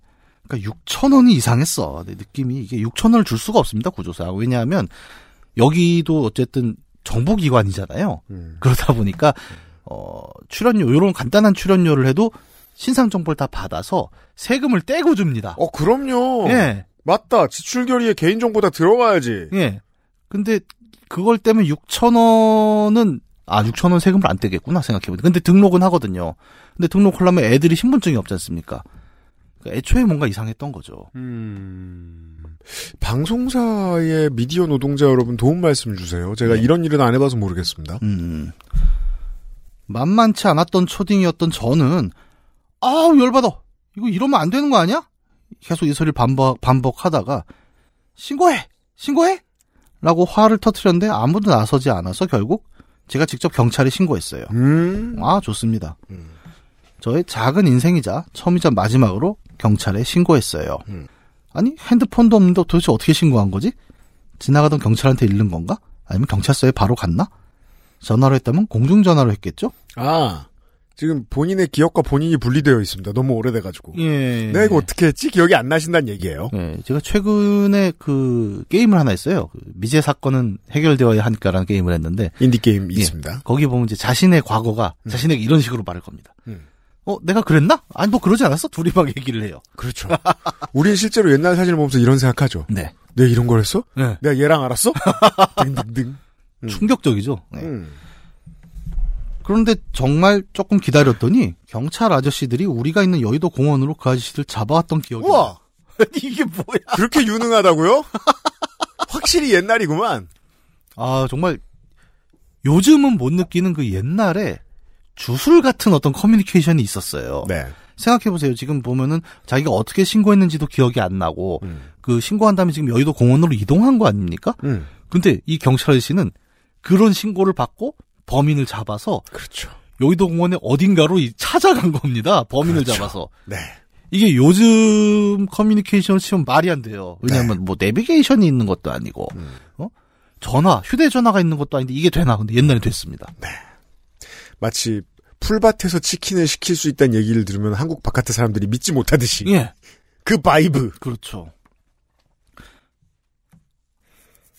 그러니까 6천 원이 이상했어. 내 느낌이 이게 6천 원을 줄 수가 없습니다 구조사. 왜냐하면 여기도 어쨌든 정보기관이잖아요. 음. 그러다 보니까 어 출연료 이런 간단한 출연료를 해도 신상 정보를 다 받아서 세금을 떼고 줍니다. 어, 그럼요. 예. 맞다. 지출 결의에 개인 정보 다 들어가야지. 예. 근데 그걸 떼면 6천 원은 아 6천 원 세금을 안 떼겠구나 생각해보니. 근데 등록은 하거든요. 근데 등록하려면 애들이 신분증이 없지 않습니까? 그러니까 애초에 뭔가 이상했던 거죠. 음. 방송사의 미디어 노동자 여러분 도움 말씀 주세요. 제가 이런 일은 안 해봐서 모르겠습니다. 음. 만만치 않았던 초딩이었던 저는 아우 열받아. 이거 이러면 안 되는 거 아니야? 계속 이 소리를 반복 반복하다가 신고해, 신고해, 라고 화를 터트렸는데 아무도 나서지 않아서 결국 제가 직접 경찰에 신고했어요. 음. 아 좋습니다. 저의 작은 인생이자 처음이자 마지막으로 경찰에 신고했어요. 음. 아니 핸드폰도 없는데 도대체 어떻게 신고한 거지? 지나가던 경찰한테 잃는 건가? 아니면 경찰서에 바로 갔나? 전화로 했다면 공중전화로 했겠죠? 아, 지금 본인의 기억과 본인이 분리되어 있습니다. 너무 오래돼가지고. 예. 내가 이거 어떻게 했지? 기억이 안 나신다는 얘기예요. 예, 제가 최근에 그 게임을 하나 했어요. 그 미제 사건은 해결되어야 하니까라는 게임을 했는데 인디게임 예, 있습니다. 거기 보면 이제 자신의 과거가 자신에게 이런 식으로 말할 겁니다. 음. 어, 내가 그랬나? 아니, 너 그러지 않았어? 둘이 막 얘기를 해요. 그렇죠. 우린 실제로 옛날 사진을 보면서 이런 생각하죠. 네. 내가 이런 걸 했어? 네. 내가 얘랑 알았어? 등등등. 음. 충격적이죠. 네. 음. 그런데 정말 조금 기다렸더니 경찰 아저씨들이 우리가 있는 여의도 공원으로 그 아저씨들 잡아왔던 기억이 우와! 이게 뭐야? 그렇게 유능하다고요? 확실히 옛날이구만. 아, 정말 요즘은 못 느끼는 그 옛날에 주술 같은 어떤 커뮤니케이션이 있었어요. 네. 생각해보세요. 지금 보면은 자기가 어떻게 신고했는지도 기억이 안 나고, 음. 그 신고한 다음에 지금 여의도 공원으로 이동한 거 아닙니까? 음. 근데 이 경찰 아저씨는 그런 신고를 받고 범인을 잡아서 그렇죠. 여의도 공원의 어딘가로 이- 찾아간 겁니다. 범인을 그렇죠. 잡아서. 네. 이게 요즘 커뮤니케이션을 치면 말이 안 돼요. 왜냐하면 뭐 내비게이션이 있는 것도 아니고, 네. 음. 어? 전화, 휴대전화가 있는 것도 아닌데 이게 되나? 근데 옛날에 됐습니다. 마치 풀밭에서 치킨을 시킬 수 있다는 얘기를 들으면 한국 바깥의 사람들이 믿지 못하듯이 예. 그 vibe. 그렇죠.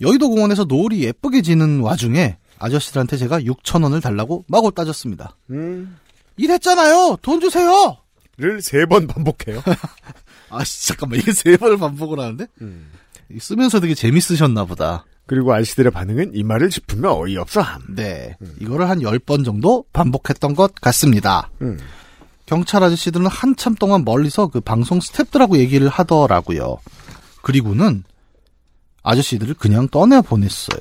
여의도 공원에서 노을이 예쁘게 지는 와중에 아저씨들한테 제가 6천 원을 달라고 마구 따졌습니다. 음. 이랬잖아요. 돈 주세요. 를 세 번 반복해요. 아, 씨, 잠깐만 이게 세 번을 반복을 하는데 음. 쓰면서 되게 재밌으셨나 보다. 그리고 아저씨들의 반응은 이 말을 짚으면 어이없어 함. 네, 이거를 한 10번 정도 반복했던 것 같습니다. 음. 경찰 아저씨들은 한참 동안 멀리서 그 방송 스탭들하고 얘기를 하더라고요. 그리고는 아저씨들을 그냥 떠내 보냈어요.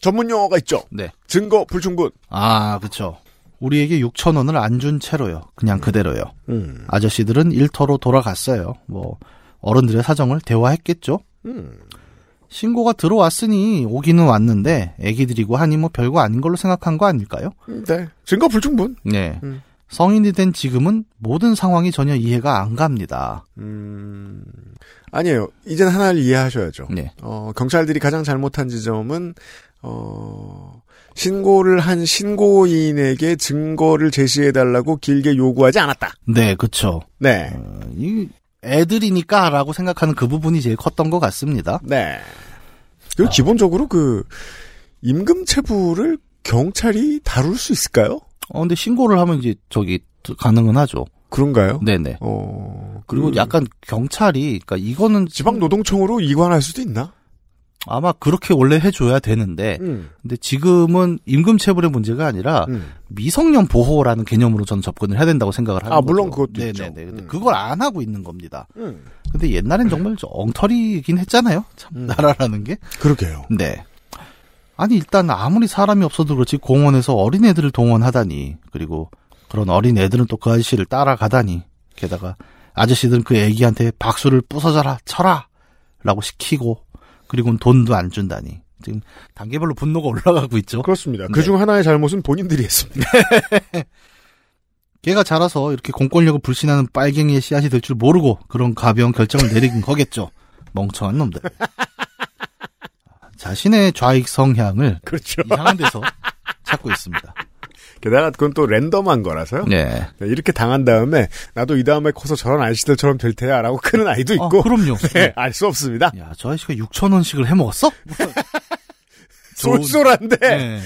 전문 용어가 있죠. 네. 증거 불충분. 아, 그쵸. 우리에게 6천 원을 안 준 채로요. 그냥 그대로요. 음. 아저씨들은 일터로 돌아갔어요. 뭐 어른들의 사정을 대화했겠죠. 음. 신고가 들어왔으니 오기는 왔는데 애기들이고 하니 뭐 별거 아닌 걸로 생각한 거 아닐까요? 네. 증거 불충분. 네. 음. 성인이 된 지금은 모든 상황이 전혀 이해가 안 갑니다. 음. 아니에요. 이젠 하나를 이해하셔야죠. 네. 어, 경찰들이 가장 잘못한 지점은 어, 신고를 한 신고인에게 증거를 제시해달라고 길게 요구하지 않았다. 네, 그쵸. 네. 어, 이 애들이니까 라고 생각하는 그 부분이 제일 컸던 것 같습니다. 네. 그리고 기본적으로 그 임금체불을 경찰이 다룰 수 있을까요? 어, 근데 신고를 하면 이제 저기 가능은 하죠. 그런가요? 네네. 어, 그리고 그 약간 경찰이, 그러니까 이거는 지방노동청으로 이관할 수도 있나? 아마 그렇게 원래 해줘야 되는데, 음. 근데 지금은 임금체불의 문제가 아니라 음. 미성년 보호라는 개념으로 저는 접근을 해야 된다고 생각을 하는 아, 거죠. 물론 그것도 네네네. 있죠. 근데 음. 그걸 안 하고 있는 겁니다. 음. 근데 옛날엔 정말 저 엉터리긴 했잖아요. 참 음. 나라라는 게. 그러게요. 네. 아니 일단 아무리 사람이 없어도 그렇지 공원에서 어린 애들을 동원하다니 그리고 그런 어린 애들은 또 그 아저씨를 따라가다니 게다가 아저씨들은 그 애기한테 박수를 부서져라 쳐라 라고 시키고 그리고는 돈도 안 준다니 지금 단계별로 분노가 올라가고 있죠 그렇습니다. 네. 그중 하나의 잘못은 본인들이 했습니다. 걔가 자라서 이렇게 공권력을 불신하는 빨갱이의 씨앗이 될 줄 모르고 그런 가벼운 결정을 내린 거겠죠 멍청한 놈들 자신의 좌익 성향을 그렇죠. 이상한 데서 찾고 있습니다 게다가 그건 또 랜덤한 거라서요. 네. 네, 이렇게 당한 다음에 나도 이 다음에 커서 저런 아저씨들처럼 될 테야라고 크는 아이도 어, 있고 그럼요. 네, 알 수 없습니다. 야, 저 아저씨가 6천 원씩을 해 먹었어? 쏠쏠한데 네.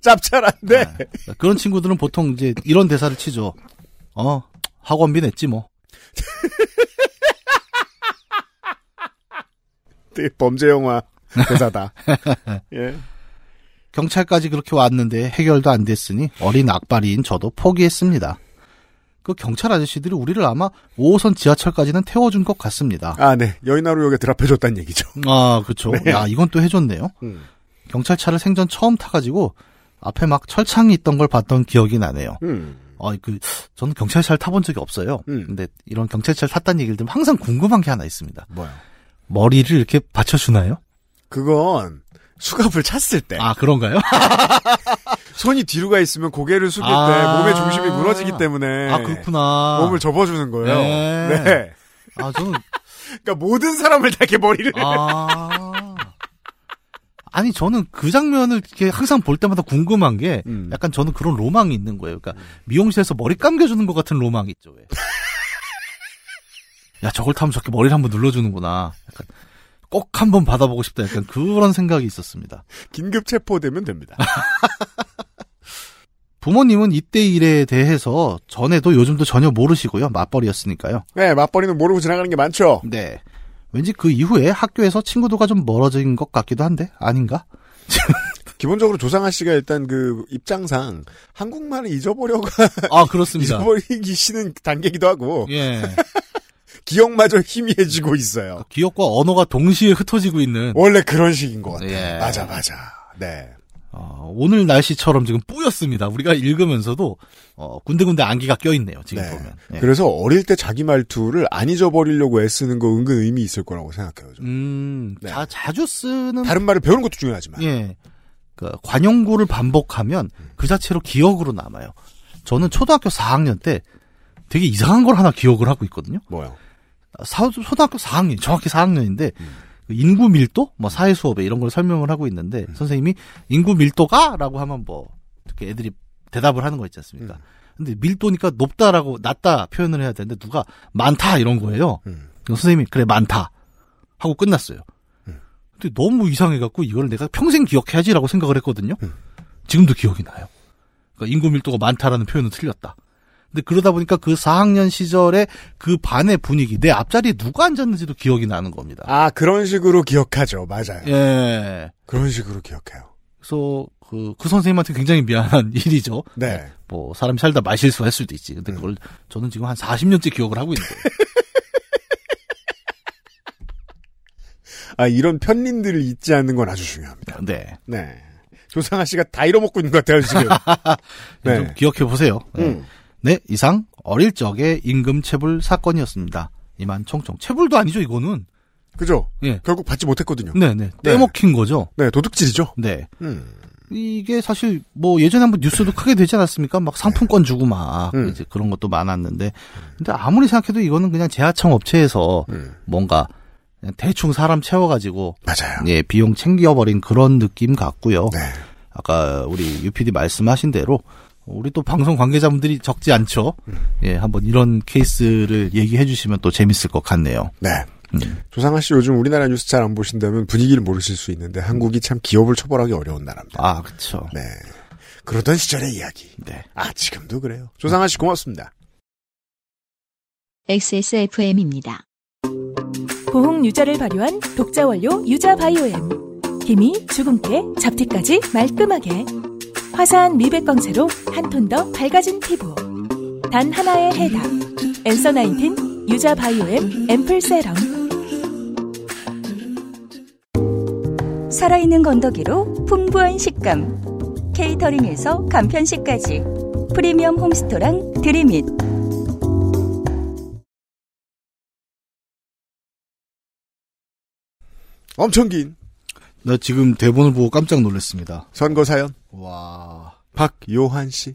짭짤한데 아, 그런 친구들은 보통 이제 이런 대사를 치죠. 어, 학원비 냈지 뭐. 되게 범죄 영화 대사다. 예. 경찰까지 그렇게 왔는데 해결도 안 됐으니 어린 악바리인 저도 포기했습니다. 그 경찰 아저씨들이 우리를 아마 5호선 지하철까지는 태워준 것 같습니다. 아, 네. 여인하루역에 드랍해줬다는 얘기죠. 아, 그쵸. 네. 야, 이건 또 해줬네요. 음. 경찰차를 생전 처음 타가지고 앞에 막 철창이 있던 걸 봤던 기억이 나네요. 음. 어, 그, 저는 경찰차를 타본 적이 없어요. 음. 근데 이런 경찰차를 탔다는 얘기를 들으면 항상 궁금한 게 하나 있습니다. 뭐요? 머리를 이렇게 받쳐주나요? 그건 수갑을 찼을 때 아, 그런가요? 손이 뒤로 가 있으면 고개를 숙일 아. 때 몸의 중심이 무너지기 때문에 아, 그렇구나. 몸을 접어주는 거예요. 네. 네. 아, 저는, 그러니까 모든 사람을 다 이렇게 머리를 아. 아니, 저는 그 장면을 이렇게 항상 볼 때마다 궁금한 게, 음. 약간 저는 그런 로망이 있는 거예요. 그러니까, 미용실에서 머리 감겨주는 것 같은 로망이 있죠, 왜. 야, 저걸 타면 저렇게 머리를 한번 눌러주는구나. 약간, 꼭 한번 받아보고 싶다. 약간 그런 생각이 있었습니다. 긴급 체포되면 됩니다. 부모님은 이때 일에 대해서 전에도 요즘도 전혀 모르시고요. 맞벌이였으니까요. 네, 맞벌이는 모르고 지나가는 게 많죠. 네. 왠지 그 이후에 학교에서 친구들과 좀 멀어진 것 같기도 한데, 아닌가? 기본적으로 조상아 씨가 일단 그 입장상 한국말을 잊어버려가 아, 그렇습니다. 잊어버리기 싫은 단계기도 하고 예. 기억마저 희미해지고 있어요. 기억과 언어가 동시에 흩어지고 있는. 원래 그런 식인 것 같아요. 예. 맞아, 맞아. 네. 어, 오늘 날씨처럼 지금 뿌였습니다. 우리가 읽으면서도 어, 군데군데 안개가 껴있네요. 지금 네. 보면. 예. 그래서 어릴 때 자기 말투를 안 잊어버리려고 애쓰는 거 은근 의미 있을 거라고 생각해요. 좀. 음, 네. 자, 자주 쓰는 다른 말을 배우는 것도 중요하지만. 예. 그 관용구를 반복하면 그 자체로 기억으로 남아요. 저는 초등학교 4학년 때 되게 이상한 걸 하나 기억을 하고 있거든요. 뭐요? 사, 초등학교 4학년, 정확히 4학년인데 음. 인구 밀도, 뭐 사회 수업에 이런 걸 설명을 하고 있는데 음. 선생님이 인구 밀도가라고 하면 뭐 이렇게 애들이 대답을 하는 거 있지 않습니까? 음. 근데 밀도니까 높다라고 낮다 표현을 해야 되는데 누가 많다 이런 거예요. 음. 그래서 선생님이 그래 많다 하고 끝났어요. 음. 근데 너무 이상해갖고 이걸 내가 평생 기억해야지라고 생각을 했거든요. 음. 지금도 기억이 나요. 그러니까 인구 밀도가 많다라는 표현은 틀렸다. 근데 그러다 보니까 그 4학년 시절에 그 반의 분위기, 내 앞자리에 누가 앉았는지도 기억이 나는 겁니다. 아, 그런 식으로 기억하죠. 맞아요. 예. 그런 식으로 기억해요. 그래서 그, 그 선생님한테 굉장히 미안한 일이죠. 네. 뭐, 사람이 살다 말실수 할 수도 있지. 근데 그걸 저는 지금 한 40년째 기억을 하고 있는 거예요. 아, 이런 편린들을 잊지 않는 건 아주 중요합니다. 네. 네. 조상아 씨가 다 잃어먹고 있는 것 같아요, 지금. 네. 좀 기억해 보세요. 네. 음. 네, 이상 어릴 적의 임금 체불 사건이었습니다. 이만 총총. 체불도 아니죠, 이거는. 그죠? 예. 결국 받지 못했거든요. 네, 네. 떼먹힌 거죠. 네, 도둑질이죠. 네. 음. 이게 사실 뭐 예전에 한번 뉴스도 크게 되지 않았습니까? 막 상품권 주고 막 음. 이제 그런 것도 많았는데 근데 아무리 생각해도 이거는 그냥 제하청 업체에서 음. 뭔가 대충 사람 채워가지고 맞아요. 예 비용 챙겨버린 그런 느낌 같고요. 네. 아까 우리 UPD 말씀하신 대로 우리 또 방송 관계자분들이 적지 않죠. 음. 예 한번 이런 케이스를 얘기해 주시면 또 재밌을 것 같네요. 네. 음. 조상아 씨 요즘 우리나라 뉴스 잘 안 보신다면 분위기를 모르실 수 있는데 한국이 참 기업을 처벌하기 어려운 나라입니다. 아 그렇죠. 네. 그러던 시절의 이야기. 네. 아, 지금도 그래요. 조상아 씨 고맙습니다. XSFM입니다. 보홍 유자를 발효한 독자 원료 유자 바이오엠. 힘이 주근깨, 잡티까지 말끔하게. 화사한 미백 광채로 한 톤 더 밝아진 피부. 단 하나의 해답. 엔서 나인틴 유자 바이오엠 앰플 세럼. 살아있는 건더기로 풍부한 식감. 케이터링에서 간편식까지. 프리미엄 홈스토랑 드림잇. 엄청 긴 나 지금 대본을 보고 깜짝 놀랐습니다. 선거 사연. 와. 박요한 씨.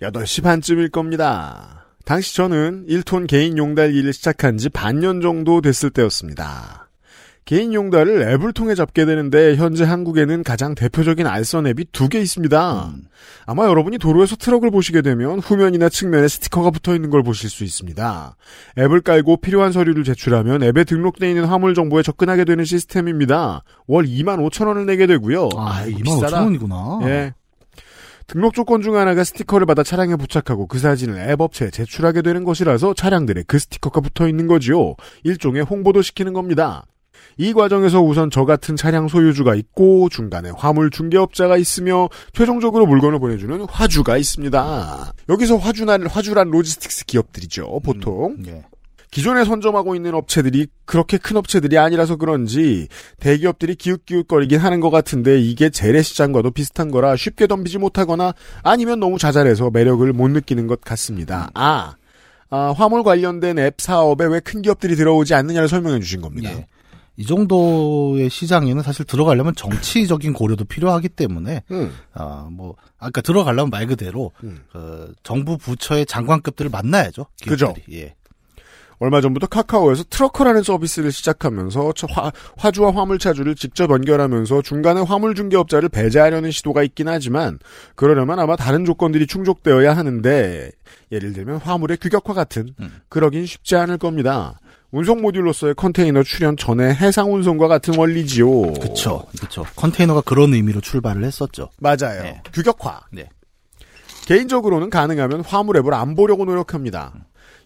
8시 반쯤일 겁니다. 당시 저는 1톤 개인 용달 일을 시작한 지 반년 정도 됐을 때였습니다. 개인 용달을 앱을 통해 잡게 되는데 현재 한국에는 가장 대표적인 알선 앱이 두 개 있습니다. 음. 아마 여러분이 도로에서 트럭을 보시게 되면 후면이나 측면에 스티커가 붙어 있는 걸 보실 수 있습니다. 앱을 깔고 필요한 서류를 제출하면 앱에 등록되어 있는 화물 정보에 접근하게 되는 시스템입니다. 월 2만 5천 원을 내게 되고요. 아, 이거 2만 비싸다. 5천 원이구나. 예. 등록 조건 중 하나가 스티커를 받아 차량에 부착하고 그 사진을 앱 업체에 제출하게 되는 것이라서 차량들에 그 스티커가 붙어 있는 거지요. 일종의 홍보도 시키는 겁니다. 이 과정에서 우선 저 같은 차량 소유주가 있고 중간에 화물 중개업자가 있으며 최종적으로 물건을 보내주는 화주가 있습니다. 여기서 화주란 화주란 logistics 기업들이죠. 보통 예. 기존에 선점하고 있는 업체들이 그렇게 큰 업체들이 아니라서 그런지 대기업들이 기웃기웃거리긴 하는 것 같은데 이게 재래시장과도 비슷한 거라 쉽게 덤비지 못하거나 아니면 너무 자잘해서 매력을 못 느끼는 것 같습니다. 아, 아, 화물 관련된 앱 사업에 왜 큰 기업들이 들어오지 않느냐를 설명해 주신 겁니다. 예. 이 정도의 시장에는 사실 들어가려면 정치적인 고려도 필요하기 때문에 음, 아뭐 아까 들어가려면 말 그대로 음. 그 정부 부처의 장관급들을 만나야죠. 그죠. 기업들이. 예. 얼마 전부터 카카오에서 트러커라는 서비스를 시작하면서 저 화, 화주와 화물차주를 직접 연결하면서 중간에 화물 중개업자를 배제하려는 시도가 있긴 하지만 그러려면 아마 다른 조건들이 충족되어야 하는데 예를 들면 화물의 규격화 같은 음. 그러긴 쉽지 않을 겁니다. 운송 모듈로서의 컨테이너 출현 전에 해상 운송과 같은 원리지요. 그쵸. 그쵸. 컨테이너가 그런 의미로 출발을 했었죠. 맞아요. 네. 규격화. 네. 개인적으로는 가능하면 화물 앱을 안 보려고 노력합니다.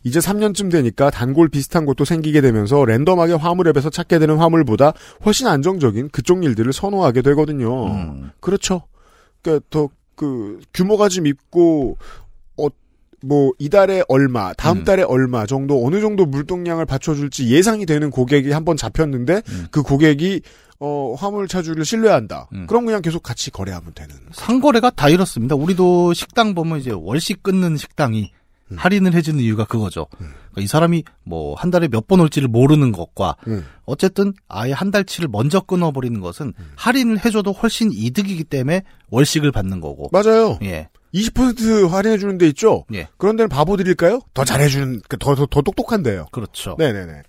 이제 3년쯤 되니까 단골 비슷한 곳도 생기게 되면서 랜덤하게 화물 앱에서 찾게 되는 화물보다 훨씬 안정적인 그쪽 일들을 선호하게 되거든요. 음. 그렇죠. 그러니까 더그 규모가 좀 있고 어 뭐 이달에 얼마, 다음 음. 달에 얼마 정도 어느 정도 물동량을 받쳐줄지 예상이 되는 고객이 한 번 잡혔는데 음. 그 고객이 어, 화물 차주를 신뢰한다. 음. 그럼 그냥 계속 같이 거래하면 되는. 상거래가 다 이렇습니다. 우리도 식당 보면 이제 월식 끊는 식당이 음. 할인을 해주는 이유가 그거죠. 그러니까 이 사람이 뭐 한 달에 몇 번 올지를 모르는 것과 음. 어쨌든 아예 한 달치를 먼저 끊어버리는 것은 할인을 해줘도 훨씬 이득이기 때문에 월식을 받는 거고. 맞아요. 예. 20% 할인해 주는 데 있죠? 예. 그런 데는 바보들일까요? 더 잘해 주는, 그 더, 더, 더 똑똑한데요. 그렇죠. 네 네 네.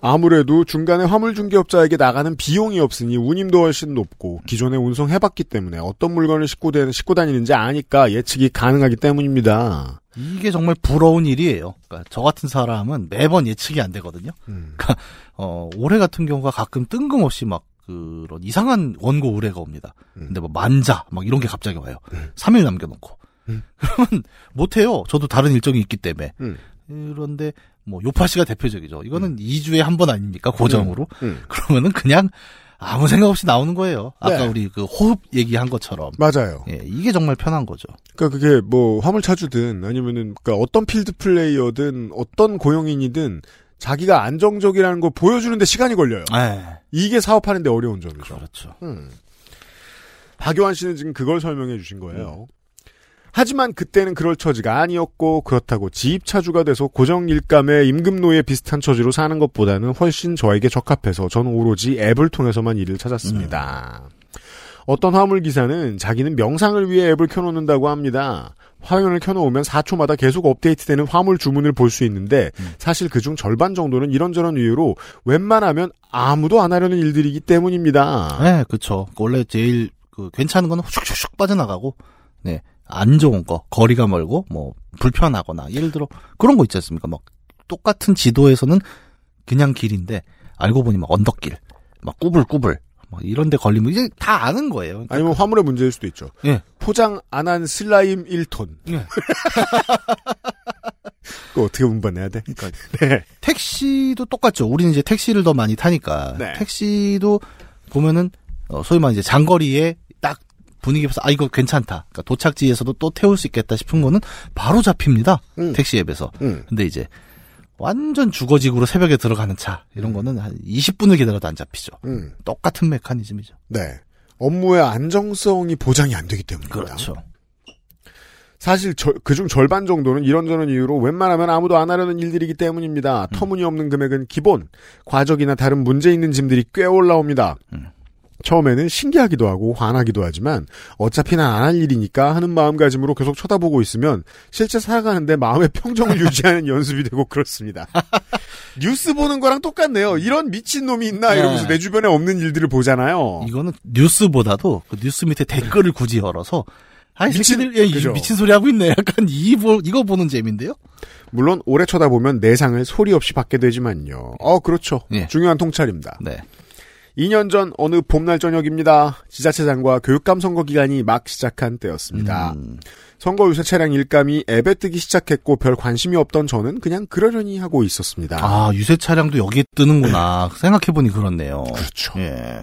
아무래도 중간에 화물 중개업자에게 나가는 비용이 없으니 운임도 훨씬 높고 기존에 운송해봤기 때문에 어떤 물건을 싣고, 다- 싣고 다니는지 아니까 예측이 가능하기 때문입니다. 이게 정말 부러운 일이에요. 그러니까 저 같은 사람은 매번 예측이 안 되거든요. 음. 그러니까 어, 올해 같은 경우가 가끔 뜬금없이 막 그런 이상한 원고 의뢰가 옵니다. 음. 근데 뭐 만자 막 이런 게 갑자기 와요. 3일 남겨놓고. 음. 그러면 못해요. 저도 다른 일정이 있기 때문에. 음. 그런데 뭐 요파 씨가 대표적이죠. 이거는 2주에 한 번 아닙니까? 고정으로. 음. 그러면은 그냥 아무 생각 없이 나오는 거예요. 아까 네. 우리 그 호흡 얘기한 것처럼. 맞아요. 예, 이게 정말 편한 거죠. 그러니까 그게 뭐 화물 차주든 아니면은 그러니까 어떤 필드 플레이어든 어떤 고용인이든 자기가 안정적이라는 걸 보여주는데 시간이 걸려요. 예. 이게 사업하는데 어려운 점이죠. 그렇죠. 음. 박요한 씨는 지금 그걸 설명해 주신 거예요. 하지만 그때는 그럴 처지가 아니었고 그렇다고 지입차주가 돼서 고정 일감에 임금노예 비슷한 처지로 사는 것보다는 훨씬 저에게 적합해서 저는 오로지 앱을 통해서만 일을 찾았습니다. 어떤 화물 기사는 자기는 명상을 위해 앱을 켜놓는다고 합니다. 화면을 켜놓으면 4초마다 계속 업데이트되는 화물 주문을 볼 수 있는데 사실 그중 절반 정도는 이런저런 이유로 웬만하면 아무도 안 하려는 일들이기 때문입니다. 네, 그쵸. 원래 제일 그 괜찮은 건 슉슉슉 빠져나가고, 네. 안 좋은 거, 거리가 멀고, 뭐, 불편하거나, 예를 들어, 그런 거 있지 않습니까? 막, 똑같은 지도에서는 그냥 길인데, 알고 보니 막 언덕길, 막 꾸불꾸불, 막 이런 데 걸리면 이제 다 아는 거예요. 그러니까 아니면 화물의 문제일 수도 있죠. 예. 포장 안 한 슬라임 1톤. 예. 그거 어떻게 분반해야 돼? 그러니까 네. 택시도 똑같죠. 우리는 이제 택시를 더 많이 타니까. 네. 택시도 보면은, 어, 소위 말해 이제 장거리에 딱 분위기 에서 아, 이거 괜찮다. 그러니까 도착지에서도 또 태울 수 있겠다 싶은 거는 바로 잡힙니다. 음. 택시 앱에서. 음. 근데 이제 완전 주거지구로 새벽에 들어가는 차 이런 거는 한 20분을 기다려도 안 잡히죠. 음. 똑같은 메커니즘이죠. 네. 업무의 안정성이 보장이 안 되기 때문입니다. 그렇죠. 사실 그중 절반 정도는 이런저런 이유로 웬만하면 아무도 안 하려는 일들이기 때문입니다. 음. 터무니없는 금액은 기본, 과적이나 다른 문제 있는 짐들이 꽤 올라옵니다. 음. 처음에는 신기하기도 하고 화나기도 하지만 어차피 난 안 할 일이니까 하는 마음가짐으로 계속 쳐다보고 있으면 실제 살아가는데 마음의 평정을 유지하는 연습이 되고 그렇습니다. 뉴스 보는 거랑 똑같네요. 이런 미친놈이 있나 이러면서 네. 내 주변에 없는 일들을 보잖아요. 이거는 뉴스보다도 그 뉴스 밑에 댓글을 굳이 열어서 아이 미친- 새끼들 그죠. 미친 소리 하고 있네. 약간 이 보, 이거 보는 재미인데요. 물론 오래 쳐다보면 내상을 소리 없이 받게 되지만요. 어 그렇죠. 예. 중요한 통찰입니다. 네. 2년 전 어느 봄날 저녁입니다. 지자체장과 교육감 선거 기간이 막 시작한 때였습니다. 음, 선거 유세 차량 일감이 앱에 뜨기 시작했고 별 관심이 없던 저는 그냥 그러려니 하고 있었습니다. 아 유세 차량도 여기에 뜨는구나. 생각해보니 그렇네요. 그렇죠. 예.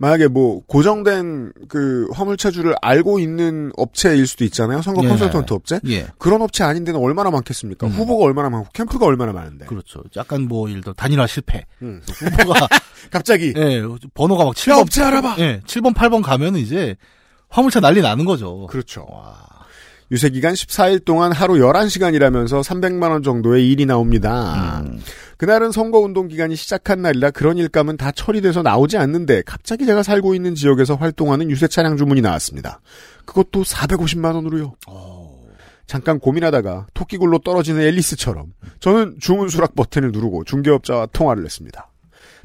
만약에 뭐 고정된 그 화물차주를 알고 있는 업체일 수도 있잖아요. 선거 예. 컨설턴트 업체. 예. 그런 업체 아닌 데는 얼마나 많겠습니까? 음. 후보가 얼마나 많고 캠프가 얼마나 많은데. 그렇죠. 약간 뭐 예를 들어 단일화 실패. 음. 후보가 갑자기 예, 번호가 막야 7번 업체 알아봐. 예, 7번 8번 가면은 이제 화물차 난리 나는 거죠. 그렇죠. 와. 유세 기간 14일 동안 하루 11시간이라면서 300만 원 정도의 일이 나옵니다. 음. 그날은 선거운동 기간이 시작한 날이라 그런 일감은 다 처리돼서 나오지 않는데 갑자기 제가 살고 있는 지역에서 활동하는 유세 차량 주문이 나왔습니다. 그것도 450만 원으로요. 잠깐 고민하다가 토끼굴로 떨어지는 앨리스처럼 저는 주문 수락 버튼을 누르고 중개업자와 통화를 했습니다.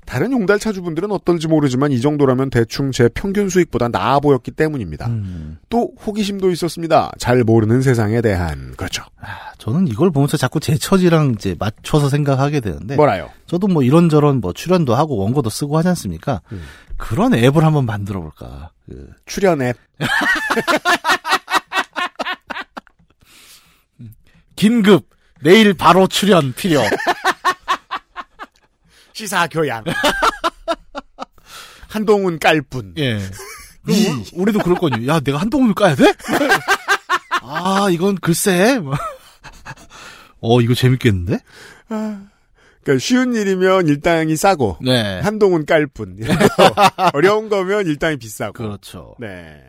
다른 용달 차주분들은 어떨지 모르지만 이 정도라면 대충 제 평균 수익보다 나아 보였기 때문입니다. 음. 또 호기심도 있었습니다. 잘 모르는 세상에 대한 그렇죠. 아, 저는 이걸 보면서 자꾸 제 처지랑 이제 맞춰서 생각하게 되는데 뭐라요? 저도 뭐 이런저런 뭐 출연도 하고 원고도 쓰고 하지 않습니까? 음. 그런 앱을 한번 만들어 볼까. 그 출연 앱. 긴급 내일 바로 출연 필요. 시사 교양. 한동훈 깔뿐. 예. 그럼 우- 우리도 그럴 거요. 야, 내가 한동훈을 까야 돼? 아, 이건 글쎄. 뭐. 어, 이거 재밌겠는데? 그러니까 쉬운 일이면 일당이 싸고 네. 한동훈 깔 뿐. 이런 거. 어려운 거면 일당이 비싸고. 그렇죠. 네.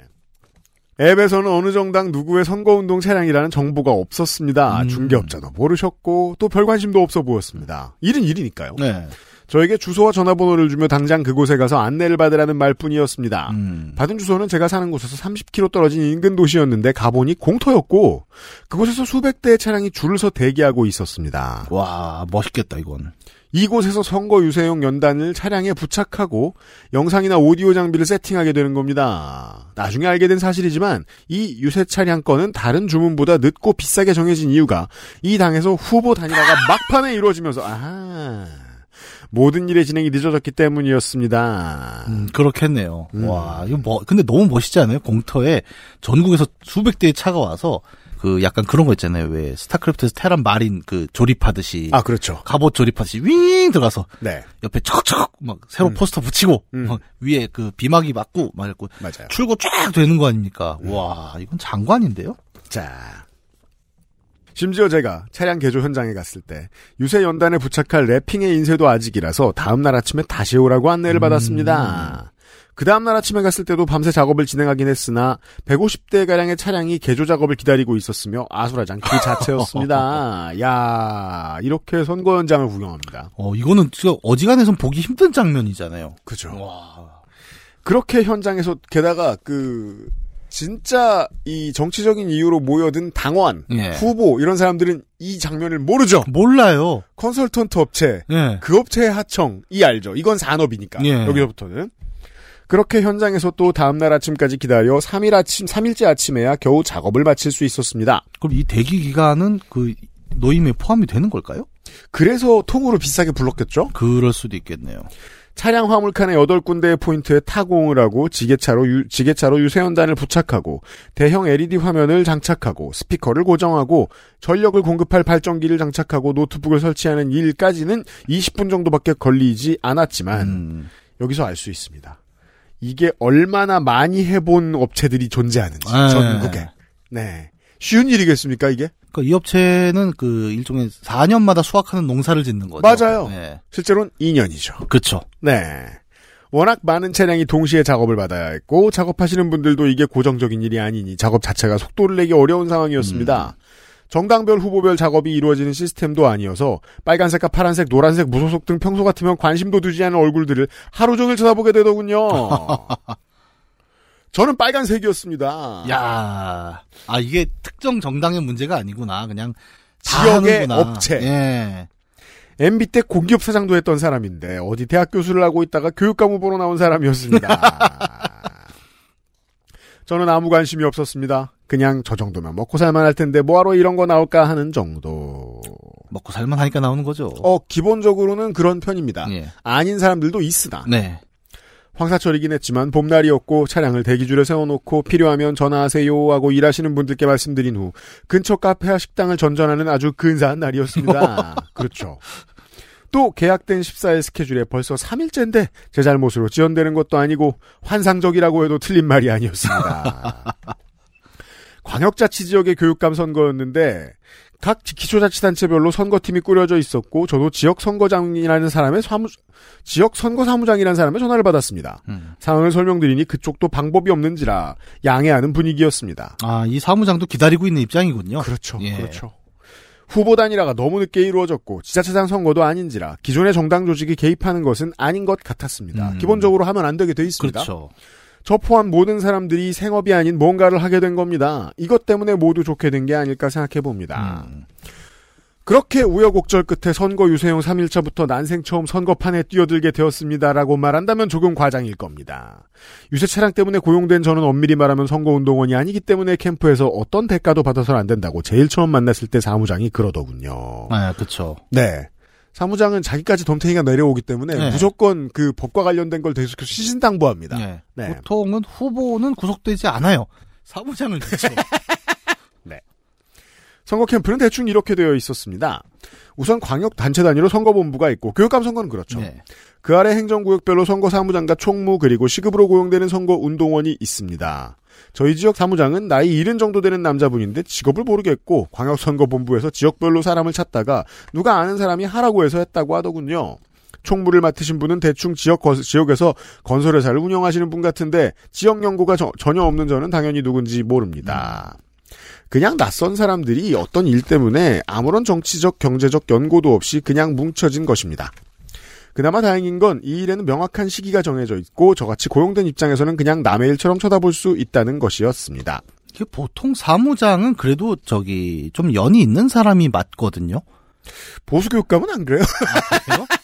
앱에서는 어느 정당 누구의 선거운동 차량이라는 정보가 없었습니다. 음. 중개업자도 모르셨고 또 별 관심도 없어 보였습니다. 일은 일이니까요. 네. 저에게 주소와 전화번호를 주며 당장 그곳에 가서 안내를 받으라는 말뿐이었습니다. 음. 받은 주소는 제가 사는 곳에서 30km 떨어진 인근 도시였는데 가보니 공터였고 그곳에서 수백 대의 차량이 줄을 서 대기하고 있었습니다. 와, 멋있겠다, 이건. 이곳에서 선거 유세용 연단을 차량에 부착하고 영상이나 오디오 장비를 세팅하게 되는 겁니다. 나중에 알게 된 사실이지만 이 유세 차량 건은 다른 주문보다 늦고 비싸게 정해진 이유가 이 당에서 후보 단일화가 막판에 이루어지면서 아하 모든 일의 진행이 늦어졌기 때문이었습니다. 음, 그렇겠네요. 음. 와, 이거 뭐, 근데 너무 멋있지 않아요? 공터에 전국에서 수백 대의 차가 와서 그 약간 그런 거 있잖아요. 왜 스타크래프트에서 테란 마린 그 조립하듯이 아 그렇죠. 갑옷 조립하듯이 윙 들어가서 네 옆에 척척 막 새로 음. 포스터 붙이고 음. 막 위에 그 비막이 맞고 맞아요. 출고 쫙 되는 거 아닙니까? 와, 이건 장관인데요? 자. 심지어 제가 차량 개조 현장에 갔을 때 유세 연단에 부착할 랩핑의 인쇄도 아직이라서 다음 날 아침에 다시 오라고 안내를 받았습니다. 그 다음 날 아침에 갔을 때도 밤새 작업을 진행하긴 했으나 150대 가량의 차량이 개조 작업을 기다리고 있었으며 아수라장 그 자체였습니다. 야 이렇게 선거 현장을 구경합니다. 어, 이거는 진짜 어지간해선 보기 힘든 장면이잖아요. 그죠. 와. 그렇게 현장에서 게다가 그 진짜 이 정치적인 이유로 모여든 당원, 예. 후보 이런 사람들은 이 장면을 모르죠. 몰라요. 컨설턴트 업체, 예. 그 업체의 하청 이 알죠. 이건 산업이니까 예. 여기서부터는 그렇게 현장에서 또 다음날 아침까지 기다려 3일 아침, 3일째 아침에야 겨우 작업을 마칠 수 있었습니다. 그럼 이 대기 기간은 그 노임에 포함이 되는 걸까요? 그래서 통으로 비싸게 불렀겠죠? 그럴 수도 있겠네요. 차량 화물칸에 8군데의 포인트에 타공을 하고 지게차로, 유, 지게차로 유세연단을 부착하고 대형 LED 화면을 장착하고 스피커를 고정하고 전력을 공급할 발전기를 장착하고 노트북을 설치하는 일까지는 20분 정도밖에 걸리지 않았지만 음. 여기서 알 수 있습니다. 이게 얼마나 많이 해본 업체들이 존재하는지 네. 전국에. 네. 쉬운 일이겠습니까 이게? 그러니까 이 업체는 그 일종의 4년마다 수확하는 농사를 짓는 거죠. 맞아요. 네. 실제로는 2년이죠. 그렇죠. 네. 워낙 많은 차량이 동시에 작업을 받아야 했고 작업하시는 분들도 이게 고정적인 일이 아니니 작업 자체가 속도를 내기 어려운 상황이었습니다. 정당별 후보별 작업이 이루어지는 시스템도 아니어서 빨간색과 파란색, 노란색, 무소속 등 평소 같으면 관심도 두지 않은 얼굴들을 하루 종일 쳐다보게 되더군요. 저는 빨간색이었습니다. 야, 아 이게 특정 정당의 문제가 아니구나. 그냥 다 지역의 하는구나. 업체. 예. MB 때 공기업 사장도 했던 사람인데 어디 대학 교수를 하고 있다가 교육감 후보로 나온 사람이었습니다. 저는 아무 관심이 없었습니다. 그냥 저 정도면 먹고 살만할 텐데 뭐하러 이런 거 나올까 하는 정도. 먹고 살만 하니까 나오는 거죠. 어 기본적으로는 그런 편입니다. 예. 아닌 사람들도 있으나 네. 황사철이긴 했지만 봄날이었고 차량을 대기줄에 세워놓고 필요하면 전화하세요 하고 일하시는 분들께 말씀드린 후 근처 카페와 식당을 전전하는 아주 근사한 날이었습니다. 그렇죠. 또 계약된 14일 스케줄에 벌써 3일째인데 제 잘못으로 지연되는 것도 아니고 환상적이라고 해도 틀린 말이 아니었습니다. 광역자치 지역의 교육감 선거였는데 각 기초자치단체별로 선거팀이 꾸려져 있었고 저도 지역 선거장이라는 사람의 사무 지역 선거 사무장이라는 사람의 전화를 받았습니다. 음. 상황을 설명드리니 그쪽도 방법이 없는지라 양해하는 분위기였습니다. 아, 이 사무장도 기다리고 있는 입장이군요. 그렇죠. 예. 그렇죠. 후보 단일화가 너무 늦게 이루어졌고 지자체장 선거도 아닌지라 기존의 정당 조직이 개입하는 것은 아닌 것 같았습니다. 음. 기본적으로 하면 안 되게 돼 있습니다. 그렇죠. 저 포함 모든 사람들이 생업이 아닌 뭔가를 하게 된 겁니다. 이것 때문에 모두 좋게 된 게 아닐까 생각해 봅니다. 음. 그렇게 우여곡절 끝에 선거 유세용 3일차부터 난생 처음 선거판에 뛰어들게 되었습니다라고 말한다면 조금 과장일 겁니다. 유세 차량 때문에 고용된 저는 엄밀히 말하면 선거운동원이 아니기 때문에 캠프에서 어떤 대가도 받아서는 안 된다고 제일 처음 만났을 때 사무장이 그러더군요. 아, 그렇죠. 네. 사무장은 자기까지 덤탱이가 내려오기 때문에 네. 무조건 그 법과 관련된 걸 계속해서 시신당부합니다. 네. 네. 보통은 후보는 구속되지 않아요. 사무장을 넣죠. 선거 캠프는 대충 이렇게 되어 있었습니다. 우선 광역 단체 단위로 선거본부가 있고 교육감 선거는 그렇죠. 네. 그 아래 행정구역별로 선거 사무장과 총무 그리고 시급으로 고용되는 선거 운동원이 있습니다. 저희 지역 사무장은 나이 70 정도 되는 남자분인데 직업을 모르겠고 광역선거본부에서 지역별로 사람을 찾다가 누가 아는 사람이 하라고 해서 했다고 하더군요. 총무를 맡으신 분은 대충 지역 거- 지역에서 건설회사를 운영하시는 분 같은데 지역 연고가 저- 전혀 없는 저는 당연히 누군지 모릅니다. 그냥 낯선 사람들이 어떤 일 때문에 아무런 정치적 경제적 연고도 없이 그냥 뭉쳐진 것입니다. 그나마 다행인 건 이 일에는 명확한 시기가 정해져 있고 저같이 고용된 입장에서는 그냥 남의 일처럼 쳐다볼 수 있다는 것이었습니다. 보통 사무장은 그래도 저기 좀 연이 있는 사람이 맞거든요. 보수 교육감은 안 그래요? 그래요?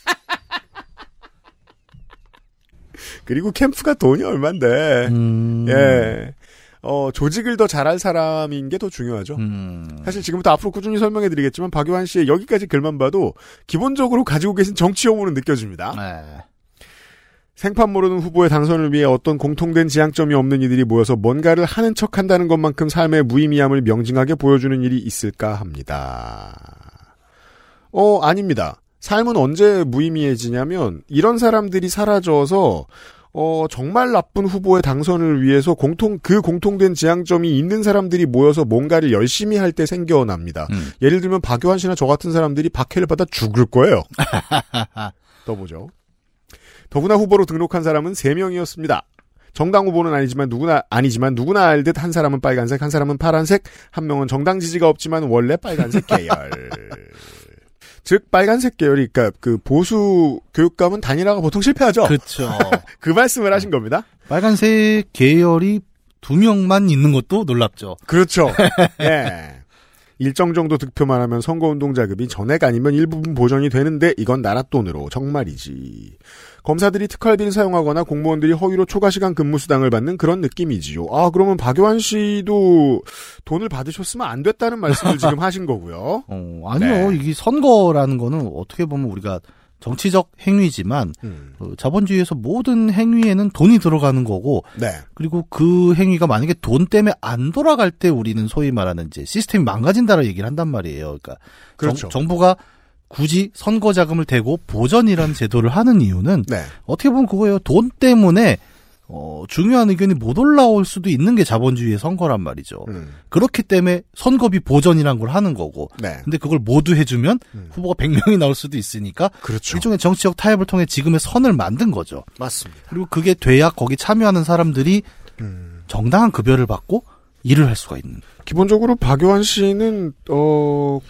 그리고 캠프가 돈이 얼만데. 음. 예. 어, 조직을 더 잘할 사람인 게 더 중요하죠. 음. 사실 지금부터 앞으로 꾸준히 설명해 드리겠지만 박유한 씨의 여기까지 글만 봐도 기본적으로 가지고 계신 정치 혐오는 느껴집니다. 네. 생판 모르는 후보의 당선을 위해 어떤 공통된 지향점이 없는 이들이 모여서 뭔가를 하는 척 한다는 것만큼 삶의 무의미함을 명징하게 보여주는 일이 있을까 합니다. 어, 아닙니다. 삶은 언제 무의미해지냐면 이런 사람들이 사라져서 어, 정말 나쁜 후보의 당선을 위해서 공통, 그 공통된 지향점이 있는 사람들이 모여서 뭔가를 열심히 할 때 생겨납니다. 음. 예를 들면 박효한 씨나 저 같은 사람들이 박해를 받아 죽을 거예요. 떠보죠. 더구나 후보로 등록한 사람은 3명이었습니다. 정당 후보는 아니지만 누구나 아니지만 누구나 알듯 한 사람은 빨간색, 한 사람은 파란색, 한 명은 정당 지지가 없지만 원래 빨간색 계열. 즉 빨간색 계열이 그러니까 그 보수 교육감은 단일화가 보통 실패하죠. 그, 그렇죠. 말씀을 하신 겁니다. 빨간색 계열이 두 명만 있는 것도 놀랍죠. 그렇죠. 예. 일정 정도 득표만 하면 선거운동 자금이 전액 아니면 일부분 보전이 되는데 이건 나라 돈으로 정말이지. 검사들이 특활비를 사용하거나 공무원들이 허위로 초과 시간 근무 수당을 받는 그런 느낌이지요. 아 그러면 박요한 씨도 돈을 받으셨으면 안 됐다는 말씀을 지금 하신 거고요. 어, 아니요. 네. 이게 선거라는 거는 어떻게 보면 우리가 정치적 행위지만 음. 어, 자본주의에서 모든 행위에는 돈이 들어가는 거고 네. 그리고 그 행위가 만약에 돈 때문에 안 돌아갈 때 우리는 소위 말하는 이제 시스템이 망가진다는 얘기를 한단 말이에요. 그러니까 그렇죠. 정, 부가 굳이 선거 자금을 대고 보전이라는 제도를 하는 이유는 네. 어떻게 보면 그거예요. 돈 때문에 어, 중요한 의견이 못 올라올 수도 있는 게 자본주의의 선거란 말이죠. 음. 그렇기 때문에 선거비 보전이란 걸 하는 거고. 네. 근데 그걸 모두 해주면 음. 후보가 100명이 나올 수도 있으니까 그렇죠. 일종의 정치적 타협을 통해 지금의 선을 만든 거죠. 맞습니다. 그리고 그게 돼야 거기 참여하는 사람들이 음. 정당한 급여를 받고 일을 할 수가 있는. 기본적으로 박요한 씨는 어.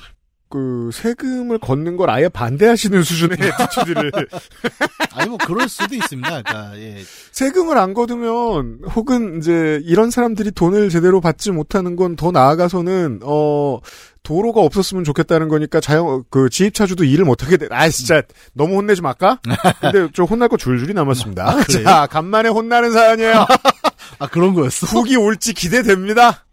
그 세금을 걷는 걸 아예 반대하시는 수준의 지출들을 아니 뭐 그럴 수도 있습니다. 그러니까 예. 세금을 안 거두면 혹은 이제 이런 사람들이 돈을 제대로 받지 못하는 건 더 나아가서는 어 도로가 없었으면 좋겠다는 거니까 자영 그 지입차주도 일을 못 하게 돼. 아 진짜 너무 혼내지 말까? 근데 저 혼날 거 줄줄이 남았습니다. 아? 자 간만에 혼나는 사연이에요. 아 그런 거였어. 훅이 올지 기대됩니다.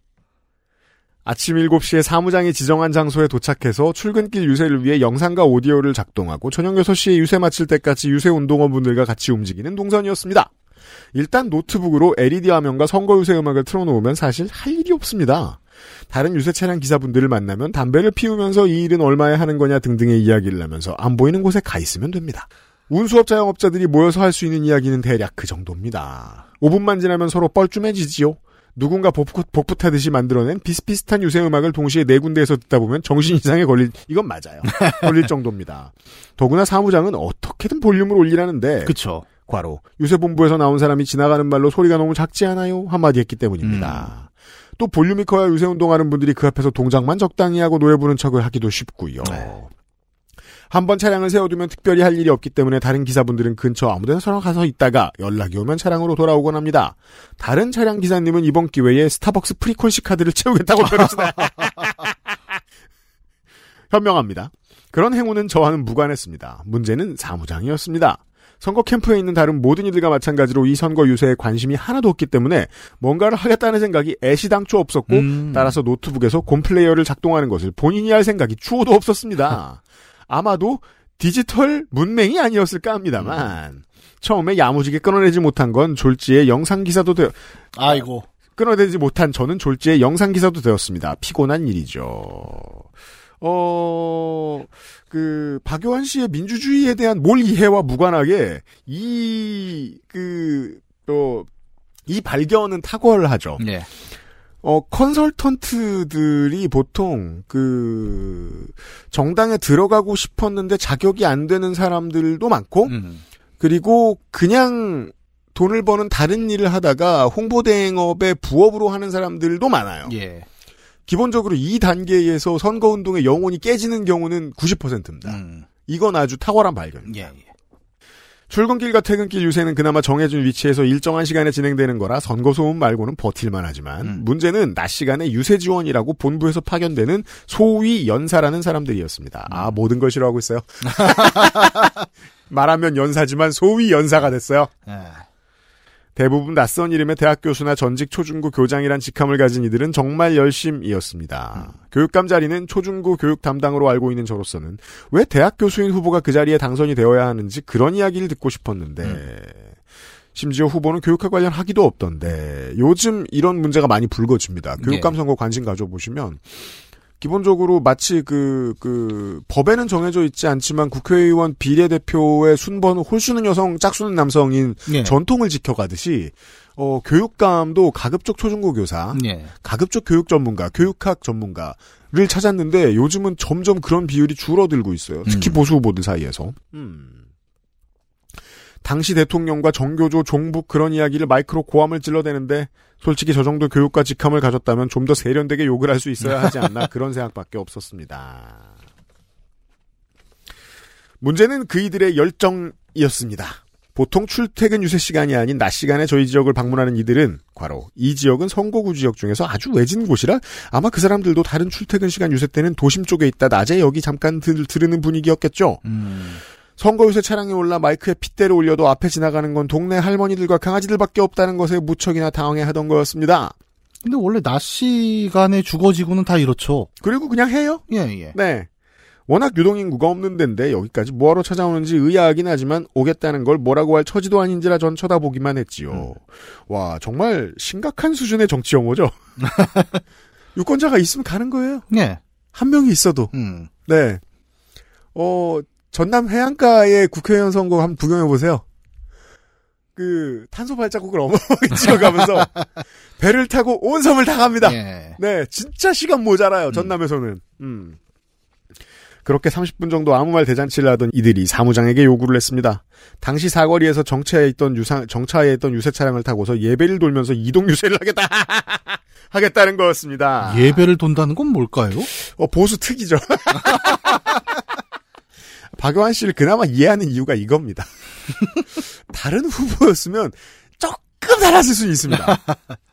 아침 7시에 사무장이 지정한 장소에 도착해서 출근길 유세를 위해 영상과 오디오를 작동하고 저녁 6시에 유세 마칠 때까지 유세 운동원분들과 같이 움직이는 동선이었습니다. 일단 노트북으로 LED 화면과 선거 유세 음악을 틀어놓으면 사실 할 일이 없습니다. 다른 유세 차량 기사분들을 만나면 담배를 피우면서 이 일은 얼마에 하는 거냐 등등의 이야기를 하면서 안 보이는 곳에 가 있으면 됩니다. 운수업 자영업자들이 모여서 할 수 있는 이야기는 대략 그 정도입니다. 5분만 지나면 서로 뻘쭘해지지요. 누군가 복붙, 복붙하듯이 만들어낸 비슷비슷한 유세 음악을 동시에 네 군데에서 듣다 보면 정신 이상에 걸릴 이건 맞아요. 걸릴 정도입니다. 더구나 사무장은 어떻게든 볼륨을 올리라는데 그쵸. 과로 유세본부에서 나온 사람이 지나가는 말로 소리가 너무 작지 않아요? 한마디 했기 때문입니다. 또 볼륨이 커야 유세운동하는 분들이 그 앞에서 동작만 적당히 하고 노래 부르는 척을 하기도 쉽고요. 네. 한 번 차량을 세워두면 특별히 할 일이 없기 때문에 다른 기사분들은 근처 아무데나 쉬러 가서 있다가 연락이 오면 차량으로 돌아오곤 합니다. 다른 차량 기사님은 이번 기회에 스타벅스 frequency 카드를 채우겠다고 표했습니다. 현명합니다. 그런 행운은 저와는 무관했습니다. 문제는 사무장이었습니다. 선거 캠프에 있는 다른 모든 이들과 마찬가지로 이 선거 유세에 관심이 하나도 없기 때문에 뭔가를 하겠다는 생각이 애시당초 없었고 음. 따라서 노트북에서 곰플레이어를 작동하는 것을 본인이 할 생각이 추호도 없었습니다. 아마도 디지털 문맹이 아니었을까 합니다만 처음에 야무지게 끊어내지 못한 건 졸지의 영상 기사도 되어 아이고. 끊어내지 못한 저는 졸지의 영상 기사도 되었습니다. 피곤한 일이죠. 어, 그, 박요한 씨의 민주주의에 대한 몰 이해와 무관하게, 이, 그, 또, 이 발견은 탁월하죠. 예. 어, 컨설턴트들이 보통, 그, 정당에 들어가고 싶었는데 자격이 안 되는 사람들도 많고, 음. 그리고 그냥 돈을 버는 다른 일을 하다가 홍보 대행업의 부업으로 하는 사람들도 많아요. 예. 기본적으로 이 단계에서 선거 운동의 영혼이 깨지는 경우는 90%입니다. 음. 이건 아주 탁월한 발견입니다. 예. 예. 출근길과 퇴근길 유세는 그나마 정해진 위치에서 일정한 시간에 진행되는 거라 선거 소음 말고는 버틸만 하지만 음. 문제는 낮 시간에 유세 지원이라고 본부에서 파견되는 소위 연사라는 사람들이었습니다. 음. 아 모든 걸 싫어하고 있어요. 말하면 연사지만 소위 연사가 됐어요. 예. 대부분 낯선 이름의 대학 교수나 전직 초중고 교장이란 직함을 가진 이들은 정말 열심이었습니다. 교육감 자리는 초중고 교육 담당으로 알고 있는 저로서는 왜 대학 교수인 후보가 그 자리에 당선이 되어야 하는지 그런 이야기를 듣고 싶었는데 심지어 후보는 교육과 관련 학위도 없던데 요즘 이런 문제가 많이 불거집니다. 교육감 선거 관심 가져보시면 기본적으로 마치 그, 그, 법에는 정해져 있지 않지만 국회의원 비례대표의 순번은 홀수는 여성, 짝수는 남성인 예. 전통을 지켜가듯이, 어, 교육감도 가급적 초중고 교사, 예. 가급적 교육 전문가, 교육학 전문가를 찾았는데 요즘은 점점 그런 비율이 줄어들고 있어요. 특히 음. 보수 후보들 사이에서. 당시 대통령과 정교조, 종북 그런 이야기를 마이크로 고함을 찔러대는데 솔직히 저 정도 교육과 직함을 가졌다면 좀 더 세련되게 욕을 할 수 있어야 하지 않나 그런 생각밖에 없었습니다. 문제는 그이들의 열정이었습니다. 보통 출퇴근 유세 시간이 아닌 낮 시간에 저희 지역을 방문하는 이들은 과로 이 지역은 선거구 지역 중에서 아주 외진 곳이라 아마 그 사람들도 다른 출퇴근 시간 유세 때는 도심 쪽에 있다 낮에 여기 잠깐 들, 들으는 분위기였겠죠. 음. 선거 유세 차량에 올라 마이크에 핏대를 올려도 앞에 지나가는 건 동네 할머니들과 강아지들밖에 없다는 것에 무척이나 당황해하던 거였습니다. 근데 원래 낮 시간에 주거지구는 다 이렇죠. 그리고 그냥 해요. 예, 예. 네. 워낙 유동인구가 없는 데인데 여기까지 뭐하러 찾아오는지 의아하긴 하지만 오겠다는 걸 뭐라고 할 처지도 아닌지라 전 쳐다보기만 했지요. 와 정말 심각한 수준의 정치 영어죠. 유권자가 있으면 가는 거예요. 예. 한 명이 있어도. 음. 네. 어 전남 해안가의 국회의원 선거 한번 구경해 보세요. 그 탄소 발자국을 어마어마하게 찍어가면서 배를 타고 온 섬을 다 갑니다. 예. 네, 진짜 시간 모자라요. 전남에서는. 음. 그렇게 30분 정도 아무 말 대잔치를 하던 이들이 사무장에게 요구를 했습니다. 당시 사거리에서 정차해 있던 유상, 정차해 있던 유세 차량을 타고서 예배를 돌면서 이동 유세를 하겠다. 하겠다는 거였습니다. 예배를 돈다는 건 뭘까요? 어, 보수 특이죠. 박영환 씨를 그나마 이해하는 이유가 이겁니다. 다른 후보였으면 조금 달랐을 수는 있습니다.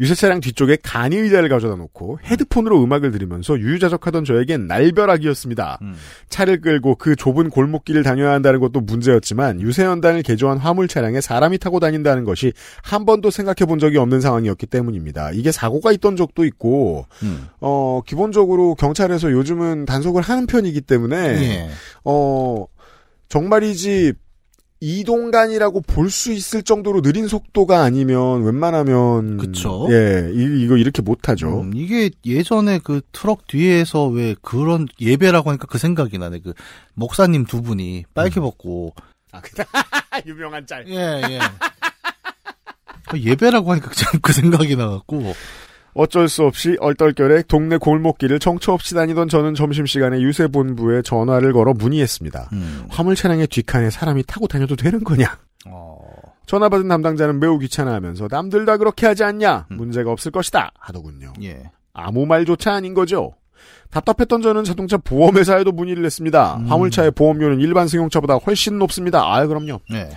유세 차량 뒤쪽에 간이 의자를 가져다 놓고 헤드폰으로 음악을 들으면서 유유자적하던 저에겐 날벼락이었습니다. 음. 차를 끌고 그 좁은 골목길을 다녀야 한다는 것도 문제였지만 유세연단을 개조한 화물 차량에 사람이 타고 다닌다는 것이 한 번도 생각해 본 적이 없는 상황이었기 때문입니다. 이게 사고가 있던 적도 있고 음. 어 기본적으로 경찰에서 요즘은 단속을 하는 편이기 때문에 예. 어 정말이지 이동간이라고 볼 수 있을 정도로 느린 속도가 아니면 웬만하면 그쵸. 예 이, 이거 이렇게 못하죠. 음, 이게 예전에 그 트럭 뒤에서 왜 그런 예배라고 하니까 그 생각이 나네. 그 목사님 두 분이 빨개 벗고 아, 유명한 짤. 예, 예. 그 예배라고 하니까 참그 생각이 나갖고 어쩔 수 없이 얼떨결에 동네 골목길을 정처 없이 다니던 저는 점심시간에 유세본부에 전화를 걸어 문의했습니다. 음. 화물 차량의 뒷칸에 사람이 타고 다녀도 되는 거냐? 어, 전화 받은 담당자는 매우 귀찮아하면서 남들 다 그렇게 하지 않냐? 문제가 없을 것이다 하더군요. 예. 아무 말조차 아닌 거죠. 답답했던 저는 자동차 보험회사에도 문의를 했습니다. 음. 화물차의 보험료는 일반 승용차보다 훨씬 높습니다. 아, 그럼요. 예.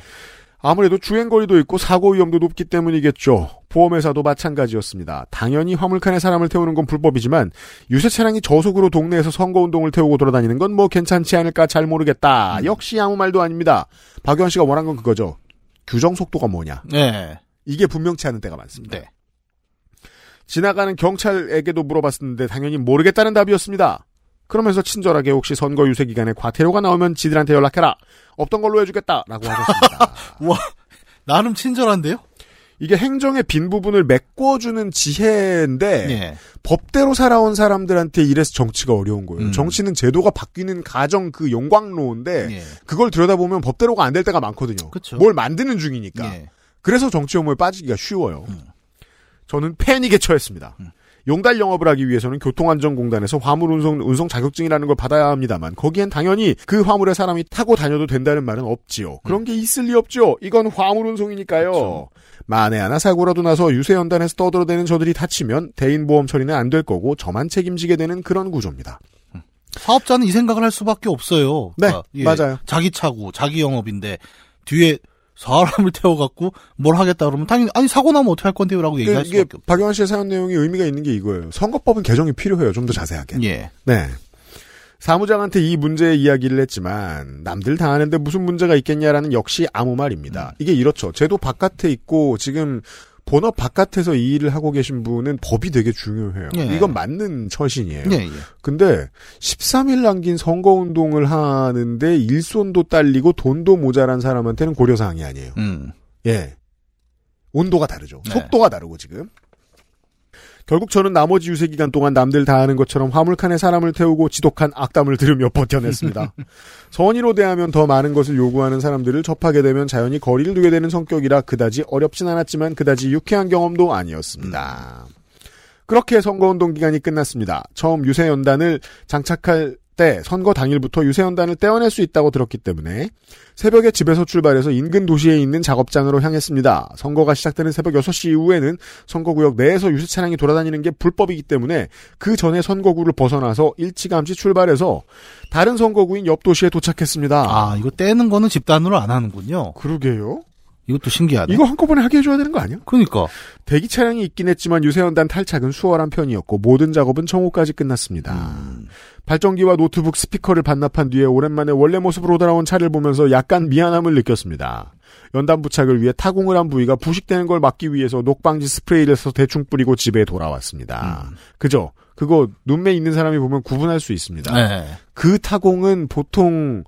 아무래도 주행거리도 있고 사고 위험도 높기 때문이겠죠. 보험회사도 마찬가지였습니다. 당연히 화물칸에 사람을 태우는 건 불법이지만 유세 차량이 저속으로 동네에서 선거운동을 태우고 돌아다니는 건 뭐 괜찮지 않을까 잘 모르겠다. 음. 역시 아무 말도 아닙니다. 박유한 씨가 원한 건 그거죠. 규정 속도가 뭐냐. 예. 이게 분명치 않은 때가 많습니다. 네. 지나가는 경찰에게도 물어봤었는데 당연히 모르겠다는 답이었습니다. 그러면서 친절하게 혹시 선거 유세 기간에 과태료가 나오면 지들한테 연락해라. 없던 걸로 해주겠다라고 하셨습니다. 와, 나름 친절한데요? 이게 행정의 빈 부분을 메꿔주는 지혜인데 예. 법대로 살아온 사람들한테 이래서 정치가 어려운 거예요. 음. 정치는 제도가 바뀌는 가정 그 용광로인데 예. 그걸 들여다보면 법대로가 안 될 때가 많거든요. 그쵸. 뭘 만드는 중이니까. 예. 그래서 정치 혐오에 빠지기가 쉬워요. 음. 저는 패닉에 처했습니다. 용달 영업을 하기 위해서는 교통안전공단에서 화물 운송, 운송 자격증이라는 걸 받아야 합니다만 거기엔 당연히 그 화물에 사람이 타고 다녀도 된다는 말은 없지요. 그런 게 있을 리 없죠. 이건 화물 운송이니까요. 만에 하나 사고라도 나서 유세연단에서 떠들어대는 저들이 다치면 대인보험 처리는 안 될 거고 저만 책임지게 되는 그런 구조입니다. 사업자는 이 생각을 할 수밖에 없어요. 네, 그러니까, 예, 맞아요. 자기 차고 자기 영업인데 뒤에 사람을 태워갖고 뭘 하겠다 그러면 당연히 아니 사고 나면 어떻게 할 건데요라고 얘기할 이게 수밖에 없. 박영환 씨의 사연 내용이 의미가 있는 게 이거예요. 선거법은 개정이 필요해요. 좀 더 자세하게. 예. 네. 사무장한테 이 문제의 이야기를 했지만 남들 다 아는데 무슨 문제가 있겠냐라는 역시 아무 말입니다. 이게 이렇죠. 제도 바깥에 있고 지금 본업 바깥에서 이 일을 하고 계신 분은 법이 되게 중요해요. 예. 이건 맞는 처신이에요. 예, 예. 근데 13일 남긴 선거 운동을 하는데 일손도 딸리고 돈도 모자란 사람한테는 고려 사항이 아니에요. 음. 예. 온도가 다르죠. 네. 속도가 다르고 지금. 결국 저는 나머지 유세 기간 동안 남들 다 아는 것처럼 화물칸에 사람을 태우고 지독한 악담을 들으며 버텨냈습니다. 선의로 대하면 더 많은 것을 요구하는 사람들을 접하게 되면 자연히 거리를 두게 되는 성격이라 그다지 어렵진 않았지만 그다지 유쾌한 경험도 아니었습니다. 그렇게 선거운동 기간이 끝났습니다. 처음 유세연단을 장착할 때 선거 당일부터 유세연단을 떼어낼 수 있다고 들었기 때문에 새벽에 집에서 출발해서 인근 도시에 있는 작업장으로 향했습니다. 선거가 시작되는 새벽 6시 이후에는 선거구역 내에서 유세 차량이 돌아다니는 게 불법이기 때문에 그 전에 선거구를 벗어나서 일찌감치 출발해서 다른 선거구인 옆 도시에 도착했습니다. 아 이거 떼는 거는 집단으로 안 하는군요. 그러게요. 이것도 신기하네. 이거 한꺼번에 하게 해줘야 되는 거 아니야? 그러니까 대기 차량이 있긴 했지만 유세연단 탈착은 수월한 편이었고 모든 작업은 정오까지 끝났습니다. 음. 발전기와 노트북 스피커를 반납한 뒤에 오랜만에 원래 모습으로 돌아온 차를 보면서 약간 미안함을 느꼈습니다. 연단 부착을 위해 타공을 한 부위가 부식되는 걸 막기 위해서 녹방지 스프레이를 써서 대충 뿌리고 집에 돌아왔습니다. 음. 그죠? 그거 눈매 있는 사람이 보면 구분할 수 있습니다. 네. 그 타공은 보통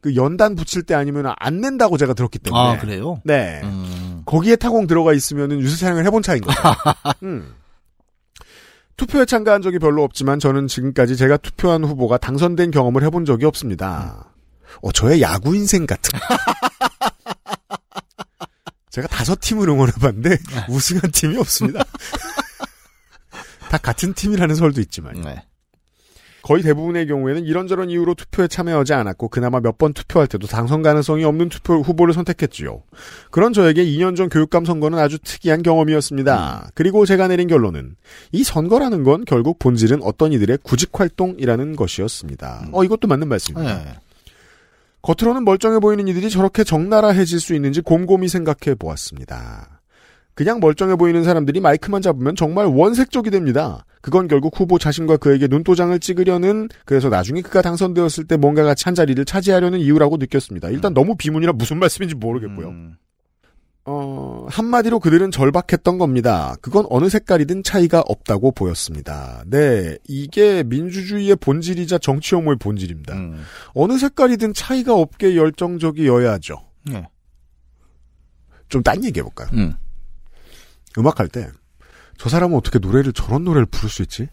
그 연단 붙일 때 아니면 안 낸다고 제가 들었기 때문에. 아 그래요? 네. 음. 거기에 타공 들어가 있으면은 유세 차량을 해본 차인 거죠. 음. 투표에 참가한 적이 별로 없지만 저는 지금까지 제가 투표한 후보가 당선된 경험을 해본 적이 없습니다. 어, 저의 야구 인생 같은. 제가 다섯 팀을 응원해봤는데 우승한 팀이 없습니다. 다 같은 팀이라는 설도 있지만. 네. 거의 대부분의 경우에는 이런저런 이유로 투표에 참여하지 않았고 그나마 몇 번 투표할 때도 당선 가능성이 없는 투표 후보를 선택했지요. 그런 저에게 2년 전 교육감 선거는 아주 특이한 경험이었습니다. 그리고 제가 내린 결론은 이 선거라는 건 결국 본질은 어떤 이들의 구직 활동이라는 것이었습니다. 어 이것도 맞는 말씀입니다. 네. 겉으로는 멀쩡해 보이는 이들이 저렇게 적나라해질 수 있는지 곰곰이 생각해 보았습니다. 그냥 멀쩡해 보이는 사람들이 마이크만 잡으면 정말 원색적이 됩니다. 그건 결국 후보 자신과 그에게 눈도장을 찍으려는 그래서 나중에 그가 당선되었을 때 뭔가 같이 한 자리를 차지하려는 이유라고 느꼈습니다. 일단 너무 비문이라 무슨 말씀인지 모르겠고요. 음. 어, 한마디로 그들은 절박했던 겁니다. 그건 어느 색깔이든 차이가 없다고 보였습니다. 네, 이게 민주주의의 본질이자 정치 혐오의 본질입니다. 음. 어느 색깔이든 차이가 없게 열정적이어야죠. 네. 좀딴 얘기 해볼까요? 음. 음악할 때, 저 사람은 어떻게 노래를 저런 노래를 부를 수 있지?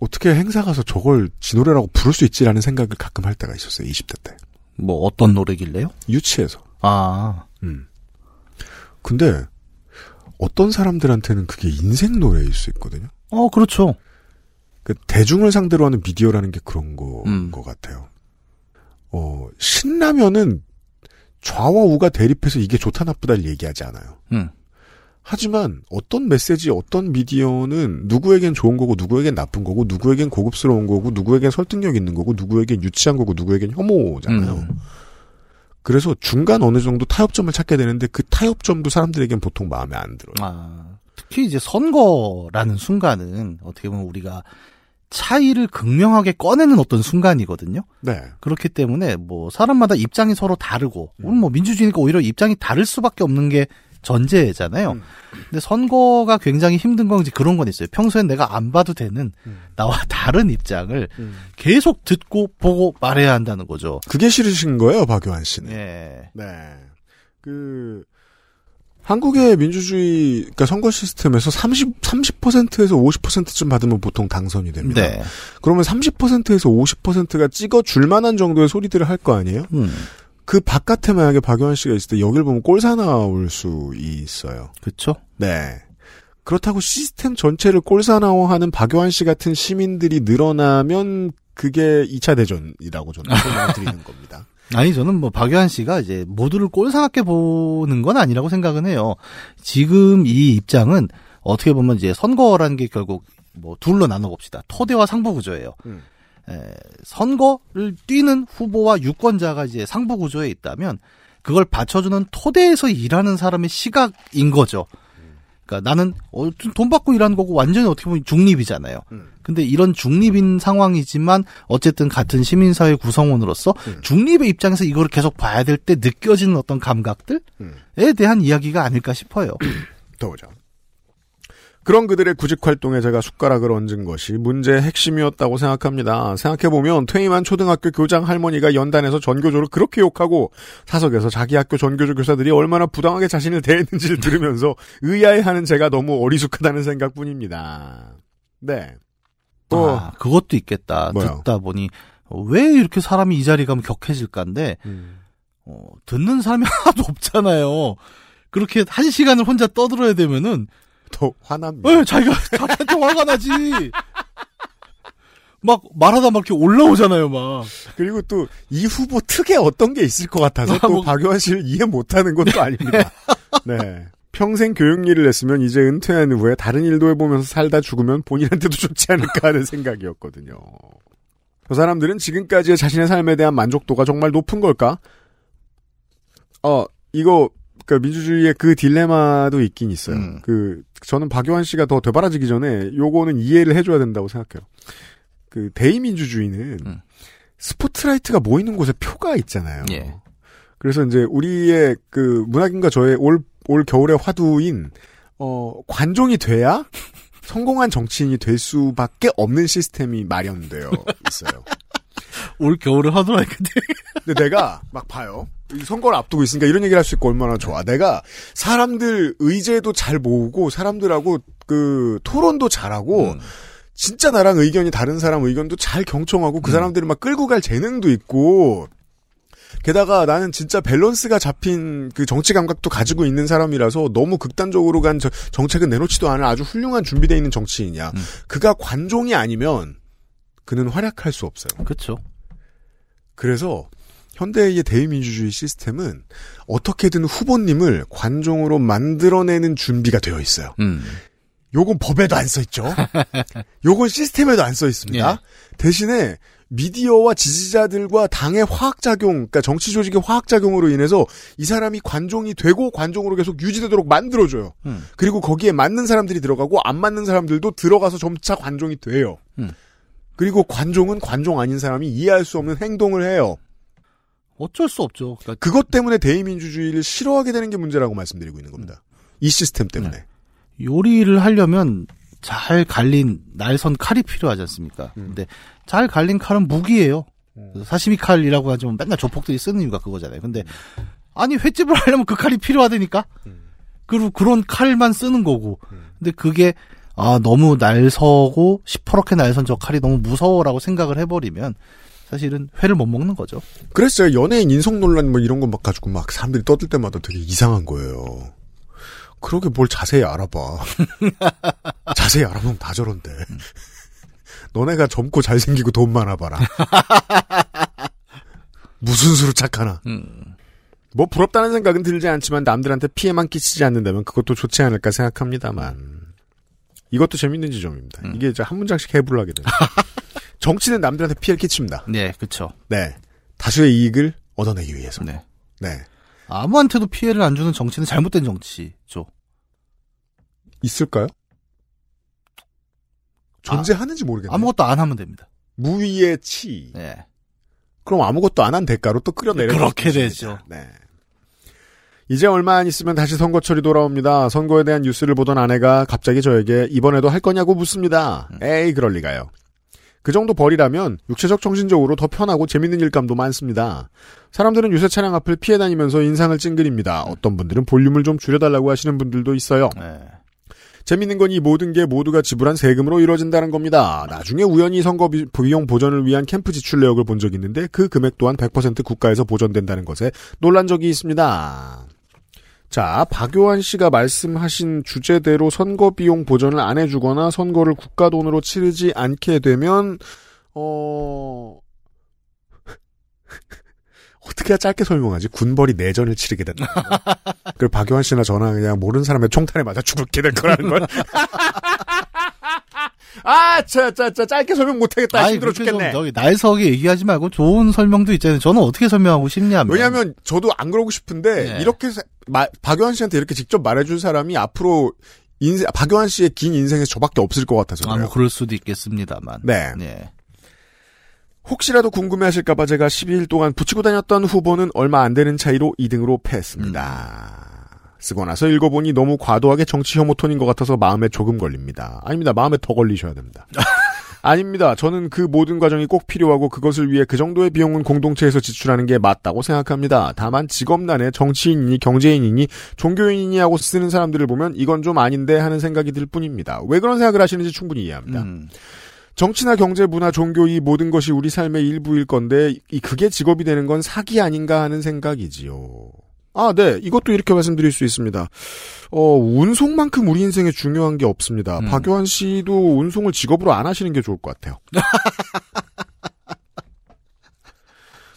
어떻게 행사 가서 저걸 지 노래라고 부를 수 있지라는 생각을 가끔 할 때가 있었어요, 20대 때. 뭐 어떤 노래길래요? 유치해서. 아. 음. 근데, 어떤 사람들한테는 그게 인생 노래일 수 있거든요? 어 그렇죠. 그, 대중을 상대로 하는 미디어라는 게 그런 거, 음. 것 같아요. 어, 신라면은 좌와 우가 대립해서 이게 좋다 나쁘다를 얘기하지 않아요. 음. 하지만 어떤 메시지, 어떤 미디어는 누구에겐 좋은 거고 누구에겐 나쁜 거고 누구에겐 고급스러운 거고 누구에겐 설득력 있는 거고 누구에겐 유치한 거고 누구에겐 혐오잖아요. 음. 그래서 중간 어느 정도 타협점을 찾게 되는데 그 타협점도 사람들에겐 보통 마음에 안 들어요. 아, 특히 이제 선거라는 순간은 어떻게 보면 우리가 차이를 극명하게 꺼내는 어떤 순간이거든요. 네. 그렇기 때문에 뭐 사람마다 입장이 서로 다르고 음. 우리 뭐 민주주의니까 오히려 입장이 다를 수밖에 없는 게 전제잖아요. 음. 근데 선거가 굉장히 힘든 건 이제 그런 건 있어요. 평소엔 내가 안 봐도 되는 음. 나와 다른 입장을 계속 듣고 보고 말해야 한다는 거죠. 그게 싫으신 거예요, 박요한 씨는. 예. 네. 그 한국의 민주주의 그러니까 선거 시스템에서 30 30%에서 50%쯤 받으면 보통 당선이 됩니다. 네. 그러면 30%에서 50%가 찍어 줄 만한 정도의 소리들을 할 거 아니에요? 음. 그 바깥에 만약에 박용환 씨가 있을 때 여길 보면 꼴사 나올 수 있어요. 그렇죠. 네. 그렇다고 시스템 전체를 꼴사나워하는 박용환 씨 같은 시민들이 늘어나면 그게 2차 대전이라고 저는 설명을 드리는 겁니다. 아니 저는 뭐 박유한 씨가 이제 모두를 꼴사납게 보는 건 아니라고 생각은 해요. 지금 이 입장은 어떻게 보면 이제 선거라는 게 결국 뭐 둘로 나눠 봅시다. 토대와 상부 구조예요. 음. 에, 선거를 뛰는 후보와 유권자가 이제 상부 구조에 있다면 그걸 받쳐주는 토대에서 일하는 사람의 시각인 거죠. 그러니까 나는 어, 돈 받고 일하는 거고 완전히 어떻게 보면 중립이잖아요. 음. 근데 이런 중립인 상황이지만 어쨌든 같은 시민사회 구성원으로서 음. 중립의 입장에서 이걸 계속 봐야 될 때 느껴지는 어떤 감각들에 음. 대한 이야기가 아닐까 싶어요. 더 보죠. 그런 그들의 구직 활동에 제가 숟가락을 얹은 것이 문제의 핵심이었다고 생각합니다. 생각해보면 퇴임한 초등학교 교장 할머니가 연단에서 전교조를 그렇게 욕하고 사석에서 자기 학교 전교조 교사들이 얼마나 부당하게 자신을 대했는지를 들으면서 의아해하는 제가 너무 어리숙하다는 생각뿐입니다. 네. 또 아, 그것도 있겠다. 뭐요? 듣다 보니 어, 왜 이렇게 사람이 이 자리 가면 격해질까인데 음. 어, 듣는 사람이 하나도 없잖아요. 그렇게 한 시간을 혼자 떠들어야 되면은 더 화납니다. 왜 자기가 자기한테 화가 나지. 막 말하다 막 이렇게 올라오잖아요, 막. 그리고 또 이 후보 특에 어떤 게 있을 것 같아서 아, 또 뭐- 박용환 씨를 이해 못하는 것도 아닙니다. 네. 평생 교육 일을 했으면 이제 은퇴한 후에 다른 일도 해보면서 살다 죽으면 본인한테도 좋지 않을까 하는 생각이었거든요. 저 사람들은 지금까지의 자신의 삶에 대한 만족도가 정말 높은 걸까? 어, 이거, 그 민주주의의 그 딜레마도 있긴 있어요. 음. 그, 저는 박용환 씨가 더 되바라지기 전에 요거는 이해를 해줘야 된다고 생각해요. 그, 대의민주주의는 음. 스포트라이트가 모이는 곳에 표가 있잖아요. 예. 그래서 이제 우리의 그 문학인과 저의 올, 올 겨울의 화두인, 어, 관종이 돼야 성공한 정치인이 될 수밖에 없는 시스템이 마련되어 있어요. 올 겨울을 하더라니까. 근데 내가 막 봐요. 이 선거를 앞두고 있으니까 이런 얘기를 할 수 있고 얼마나 좋아. 내가 사람들 의제도 잘 모으고 사람들하고 그 토론도 잘하고 음. 진짜 나랑 의견이 다른 사람 의견도 잘 경청하고 그 사람들을 막 끌고 갈 재능도 있고 게다가 나는 진짜 밸런스가 잡힌 그 정치 감각도 가지고 있는 사람이라서 너무 극단적으로 간 저- 정책은 내놓지도 않은 아주 훌륭한 준비되어 있는 정치인이야. 음. 그가 관종이 아니면 그는 활약할 수 없어요. 그렇죠. 그래서 현대의 대의민주주의 시스템은 어떻게든 후보님을 관종으로 만들어내는 준비가 되어 있어요. 음. 요건 법에도 안 써 있죠. 요건 시스템에도 안 써 있습니다. 예. 대신에 미디어와 지지자들과 당의 화학작용, 그러니까 정치 조직의 화학작용으로 인해서 이 사람이 관종이 되고 관종으로 계속 유지되도록 만들어줘요. 음. 그리고 거기에 맞는 사람들이 들어가고 안 맞는 사람들도 들어가서 점차 관종이 돼요. 음. 그리고 관종은 관종 아닌 사람이 이해할 수 없는 행동을 해요. 어쩔 수 없죠. 그러니까 그것 때문에 대의민주주의를 싫어하게 되는 게 문제라고 말씀드리고 있는 겁니다. 이 시스템 때문에. 네. 요리를 하려면 잘 갈린 날선 칼이 필요하지 않습니까? 음. 근데 잘 갈린 칼은 무기예요. 그래서 사시미 칼이라고 하지만 맨날 조폭들이 쓰는 이유가 그거잖아요. 근데 아니 횟집을 하려면 그 칼이 필요하다니까. 음. 그리고 그런 칼만 쓰는 거고. 근데 그게 아 너무 날서고 시퍼렇게 날선 저 칼이 너무 무서워라고 생각을 해버리면 사실은 회를 못 먹는 거죠. 제가 연예인 인성 논란 뭐 이런 거 막 가지고 막 사람들이 떠들 때마다 되게 이상한 거예요. 그러게 뭘 자세히 알아봐. 자세히 알아보면 다 저런데. 너네가 젊고 잘생기고 돈 많아 봐라. 무슨 수로 착하나. 음. 뭐 부럽다는 생각은 들지 않지만 남들한테 피해만 끼치지 않는다면 그것도 좋지 않을까 생각합니다만. 이것도 재밌는 지점입니다. 음. 이게 이제 한 문장씩 해부를 하게 돼요. 정치는 남들한테 피해를 끼칩니다. 네, 그렇죠. 네. 다수의 이익을 얻어내기 위해서. 네. 네. 아무한테도 피해를 안 주는 정치는 잘못된 정치죠. 있을까요? 존재하는지 모르겠네요. 아무것도 안 하면 됩니다. 무위의 치. 네. 그럼 아무것도 안 한 대가로 또 끌어내려. 그렇게 되죠. 네. 이제 얼마 안 있으면 다시 선거철이 돌아옵니다. 선거에 대한 뉴스를 보던 아내가 갑자기 저에게 이번에도 할 거냐고 묻습니다. 음. 에이, 그럴 리가요. 그 정도 벌이라면 육체적 정신적으로 더 편하고 재밌는 일감도 많습니다. 사람들은 요새 차량 앞을 피해 다니면서 인상을 찡그립니다. 어떤 분들은 볼륨을 좀 줄여달라고 하시는 분들도 있어요. 네. 재밌는 건 이 모든 게 모두가 지불한 세금으로 이루어진다는 겁니다. 나중에 우연히 선거 비- 비용 보전을 위한 캠프 지출 내역을 본 적이 있는데 그 금액 또한 100% 국가에서 보전된다는 것에 놀란 적이 있습니다. 자, 박요한 씨가 말씀하신 주제대로 선거 비용 보전을 안 해주거나 선거를 국가 돈으로 치르지 않게 되면, 어, 어떻게 짧게 설명하지? 군벌이 내전을 치르게 된다. 그리고 박요한 씨나 저나 그냥 모르는 사람의 총탄에 맞아 죽게 될 거라는 걸. 아, 자, 자, 자, 짧게 설명 못하겠다. 아이, 힘들어 죽겠네. 저기 날석에 얘기하지 말고 좋은 설명도 있잖아요. 저는 어떻게 설명하고 싶냐면. 왜냐하면 저도 안 그러고 싶은데 네. 이렇게 마- 박요한 씨한테 이렇게 직접 말해줄 사람이 앞으로 인생 박요한 씨의 긴 인생에서 저밖에 없을 것 같아서 아. 뭐 그럴 수도 있겠습니다만. 네. 네. 혹시라도 궁금해하실까봐 제가 12일 동안 붙이고 다녔던 후보는 얼마 안 되는 차이로 2등으로 패했습니다. 쓰고 나서 읽어보니 너무 과도하게 정치 혐오 톤인 것 같아서 마음에 조금 걸립니다. 아닙니다. 마음에 더 걸리셔야 됩니다. 아닙니다. 저는 그 모든 과정이 꼭 필요하고 그것을 위해 그 정도의 비용은 공동체에서 지출하는 게 맞다고 생각합니다. 다만 직업난에 정치인이니 경제인이니 종교인이니 하고 쓰는 사람들을 보면 이건 좀 아닌데 하는 생각이 들 뿐입니다. 왜 그런 생각을 하시는지 충분히 이해합니다. 음. 정치나 경제, 문화, 종교 이 모든 것이 우리 삶의 일부일 건데 이 그게 직업이 되는 건 사기 아닌가 하는 생각이지요. 아, 네. 이것도 이렇게 말씀드릴 수 있습니다. 어, 운송만큼 우리 인생에 중요한 게 없습니다. 음. 박요한 씨도 운송을 직업으로 안 하시는 게 좋을 것 같아요.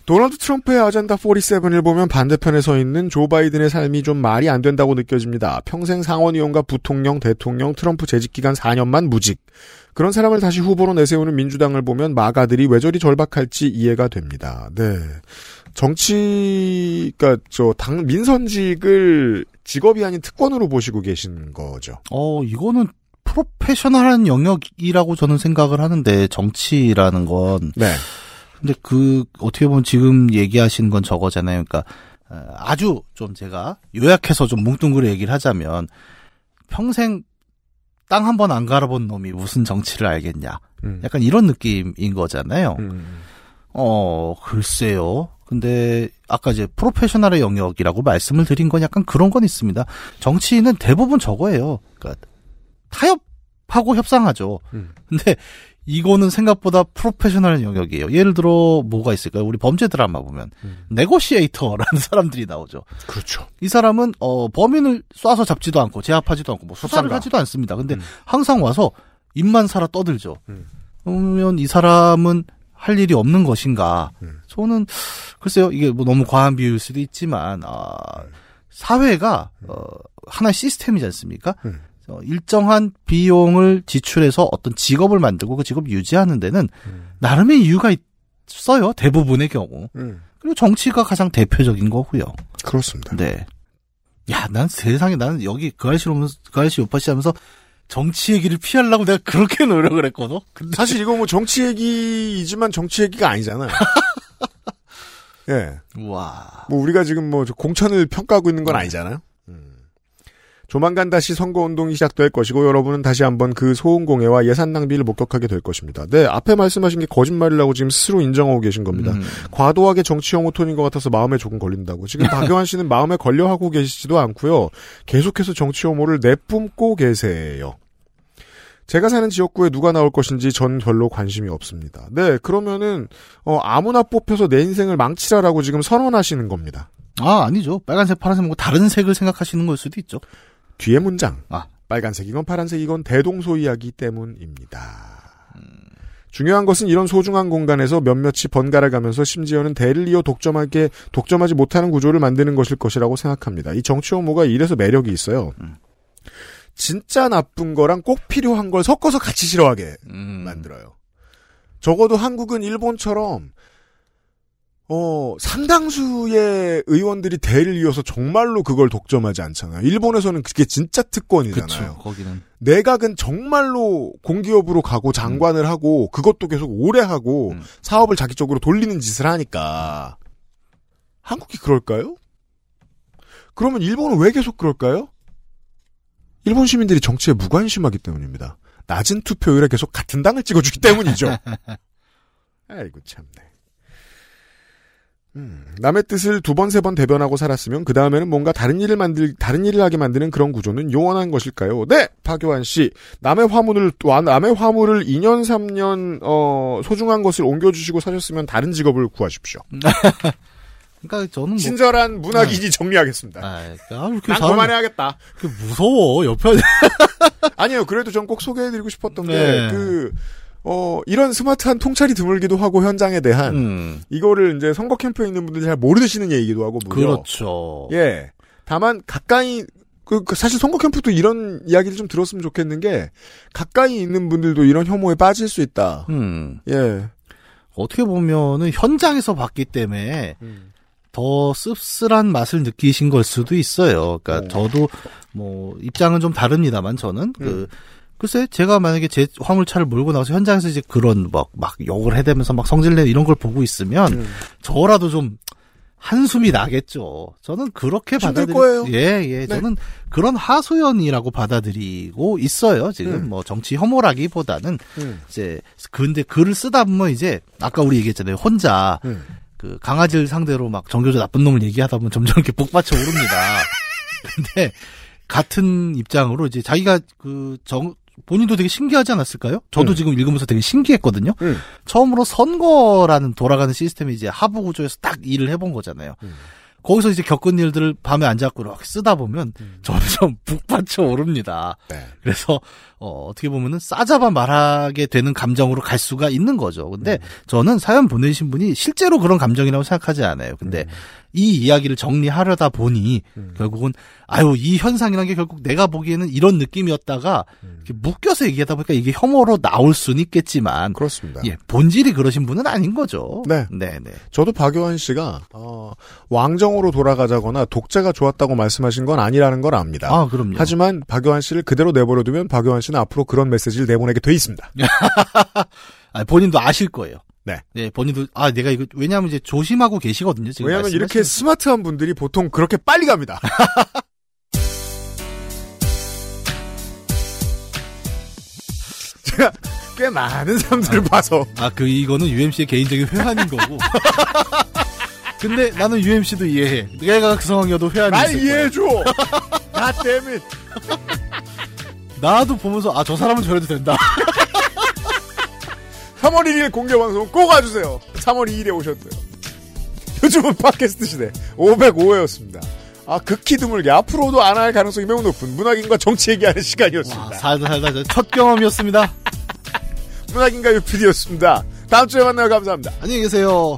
도널드 트럼프의 아젠다 47을 보면 반대편에 서 있는 조 바이든의 삶이 좀 말이 안 된다고 느껴집니다. 평생 상원의원과 부통령, 대통령, 트럼프 재직기간 4년만 무직. 그런 사람을 다시 후보로 내세우는 민주당을 보면 마가들이 왜 저리 절박할지 이해가 됩니다. 네. 정치, 그니까, 저, 당, 민선직을 직업이 아닌 특권으로 보시고 계신 거죠. 어, 이거는 프로페셔널한 영역이라고 저는 생각을 하는데, 정치라는 건. 네. 근데 그, 어떻게 보면 지금 얘기하신 건 저거잖아요. 그러니까, 어, 아주 좀 제가 요약해서 좀 뭉뚱그려 얘기를 하자면, 평생 땅 한 번 안 갈아본 놈이 무슨 정치를 알겠냐. 음. 약간 이런 느낌인 거잖아요. 음. 어, 글쎄요. 근데 아까 이제 프로페셔널의 영역이라고 말씀을 드린 건 약간 그런 건 있습니다. 정치인은 대부분 저거예요. 그러니까 타협하고 협상하죠. 음. 근데 이거는 생각보다 프로페셔널 영역이에요. 예를 들어 뭐가 있을까요? 우리 범죄 드라마 보면 음. 네고시에이터라는 사람들이 나오죠. 그렇죠. 이 사람은 어 범인을 쏴서 잡지도 않고 제압하지도 않고 뭐 수사를 수상가. 하지도 않습니다. 근데 음. 항상 와서 입만 살아 떠들죠. 음. 그러면 이 사람은 할 일이 없는 것인가? 음. 저는 글쎄요 이게 뭐 너무 과한 비유일 수도 있지만 아, 사회가 어, 하나의 시스템이지 않습니까? 음. 어, 일정한 비용을 지출해서 어떤 직업을 만들고 그 직업을 유지하는 데는 음. 나름의 이유가 있어요 대부분의 경우. 음. 그리고 정치가 가장 대표적인 거고요. 그렇습니다. 네. 야, 난 세상에 나는 여기 그 아저씨 오면서 그 아저씨 요파시 하면서 정치 얘기를 피하려고 내가 그렇게 노력을 했거든. 근데 사실 이거 뭐 정치 얘기이지만 정치 얘기가 아니잖아요. 예. 와. 뭐 우리가 지금 뭐저 공천을 평가하고 있는 건 아니잖아요. 음. 조만간 다시 선거운동이 시작될 것이고 여러분은 다시 한번 그 소음공해와 예산 낭비를 목격하게 될 것입니다. 네, 앞에 말씀하신 게 거짓말이라고 지금 스스로 인정하고 계신 겁니다. 음. 과도하게 정치 혐오 톤인 것 같아서 마음에 조금 걸린다고. 지금 박영환 씨는 마음에 걸려하고 계시지도 않고요. 계속해서 정치 혐오를 내뿜고 계세요. 제가 사는 지역구에 누가 나올 것인지 전 별로 관심이 없습니다. 네, 그러면은 어, 아무나 뽑혀서 내 인생을 망치라라고 지금 선언하시는 겁니다. 아, 아니죠. 빨간색, 파란색 말고 다른 색을 생각하시는 걸 수도 있죠. 뒤에 문장. 아. 빨간색이건 파란색이건 대동소이하기 때문입니다. 중요한 것은 이런 소중한 공간에서 몇몇이 번갈아 가면서 심지어는 대를 이어 독점하게 독점하지 못하는 구조를 만드는 것일 것이라고 생각합니다. 이 정치 혐오가 이래서 매력이 있어요. 음. 진짜 나쁜 거랑 꼭 필요한 걸 섞어서 같이 싫어하게 음. 만들어요. 적어도 한국은 일본처럼 어 상당수의 의원들이 대를 이어서 정말로 그걸 독점하지 않잖아요. 일본에서는 그게 진짜 특권이잖아요. 그쵸. 거기는. 내각은 정말로 공기업으로 가고 장관을 하고 그것도 계속 오래 하고 음. 사업을 자기 쪽으로 돌리는 짓을 하니까 한국이 그럴까요? 그러면 일본은 왜 계속 그럴까요? 일본 시민들이 정치에 무관심하기 때문입니다. 낮은 투표율에 계속 같은 당을 찍어주기 때문이죠. 아이고 참네. 남의 뜻을 두 번, 세 번 대변하고 살았으면 그 다음에는 뭔가 다른 일을 만들, 다른 일을 하게 만드는 그런 구조는 요원한 것일까요? 네! 박요한 씨. 남의 화물을, 와- 남의 화물을 2년, 3년, 어, 소중한 것을 옮겨주시고 사셨으면 다른 직업을 구하십시오. 그러니까 저는 뭐 친절한 문학인이 정리하겠습니다. 아, 아, 이렇게 난 사람- 그만해야겠다. 그 무서워 옆에 아니요, 그래도 전 꼭 소개해드리고 싶었던 네. 게, 그, 어, 이런 스마트한 통찰이 드물기도 하고 현장에 대한, 음, 이거를 이제 선거 캠프에 있는 분들이 잘 모르시는 얘기기도 하고, 무려. 그렇죠. 예. 다만, 가까이, 그, 그 사실 선거 캠프도 이런 이야기를 좀 들었으면 좋겠는 게, 가까이 있는 분들도 이런 혐오에 빠질 수 있다. 음. 예. 어떻게 보면은 현장에서 봤기 때문에 더 씁쓸한 맛을 느끼신 걸 수도 있어요. 그러니까 저도 뭐 입장은 좀 다릅니다만 저는 그 글쎄 제가 만약에 제 화물차를 몰고 나와서 현장에서 이제 그런 막 막 욕을 해대면서 막 성질내 이런 걸 보고 있으면 음. 저라도 좀 한숨이 나겠죠. 저는 그렇게 힘들 받아들이 거예요. 예, 예. 네. 저는 그런 하소연이라고 받아들이고 있어요. 지금 음. 뭐 정치 혐오라기보다는 음. 이제 근데 글을 쓰다 보면 이제 아까 우리 얘기했잖아요. 혼자 음. 그 강아지를 상대로 막 정교조 나쁜 놈을 얘기하다 보면 점점 이렇게 복받쳐 오릅니다. 근데 같은 입장으로 이제 자기가 그 정 본인도 되게 신기하지 않았을까요? 저도 음. 지금 읽으면서 되게 신기했거든요. 음. 처음으로 선거라는 돌아가는 시스템이 이제 하부 구조에서 딱 일을 해본 거잖아요. 음. 거기서 이제 겪은 일들을 밤에 안 잡고 이렇게 쓰다 보면 점점 북받쳐 오릅니다. 네. 그래서 어, 어떻게 보면은 싸잡아 말하게 되는 감정으로 갈 수가 있는 거죠. 근데 저는 사연 보내신 분이 실제로 그런 감정이라고 생각하지 않아요. 근데 이 이야기를 정리하려다 보니 결국은 아유 이 현상이라는 게 결국 내가 보기에는 이런 느낌이었다가 이렇게 묶여서 얘기하다 보니까 이게 혐오로 나올 수는 있겠지만 그렇습니다. 예, 본질이 그러신 분은 아닌 거죠. 네. 네, 네. 저도 박요한 씨가, 어, 왕정으로 돌아가자거나 독재가 좋았다고 말씀하신 건 아니라는 걸 압니다. 아, 그럼요. 하지만 박요한 씨를 그대로 내버려두면 박요한 씨는 앞으로 그런 메시지를 내보내게 돼 있습니다. 아, 본인도 아실 거예요. 네. 네, 본인도 아 내가 이거 왜냐하면 이제 조심하고 계시거든요. 지금 왜냐하면 이렇게 스마트한 분들이 보통 그렇게 빨리 갑니다. 제가 꽤 많은 사람들을 봐서 아, 그, 이거는 UMC의 개인적인 회한인 거고. 근데 나는 UMC도 이해해. 내가 그 상황이어도 회한이 날 이해해줘. 나 때문에. 나도 보면서, 아, 저 사람은 저래도 된다. 3월 1일 공개 방송 꼭 와주세요. 3월 2일에 오셨어요. 요즘은 팟캐스트 시대 505회였습니다. 아 극히 드물게 앞으로도 안 할 가능성이 매우 높은 문학인과 정치 얘기하는 시간이었습니다. 살다 살다 저- 첫 경험이었습니다. 문학인과 유피디였습니다. 다음 주에 만나요. 감사합니다. 안녕히 계세요.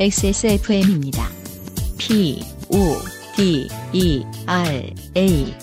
XSFM입니다. P, O, D, E, R, A.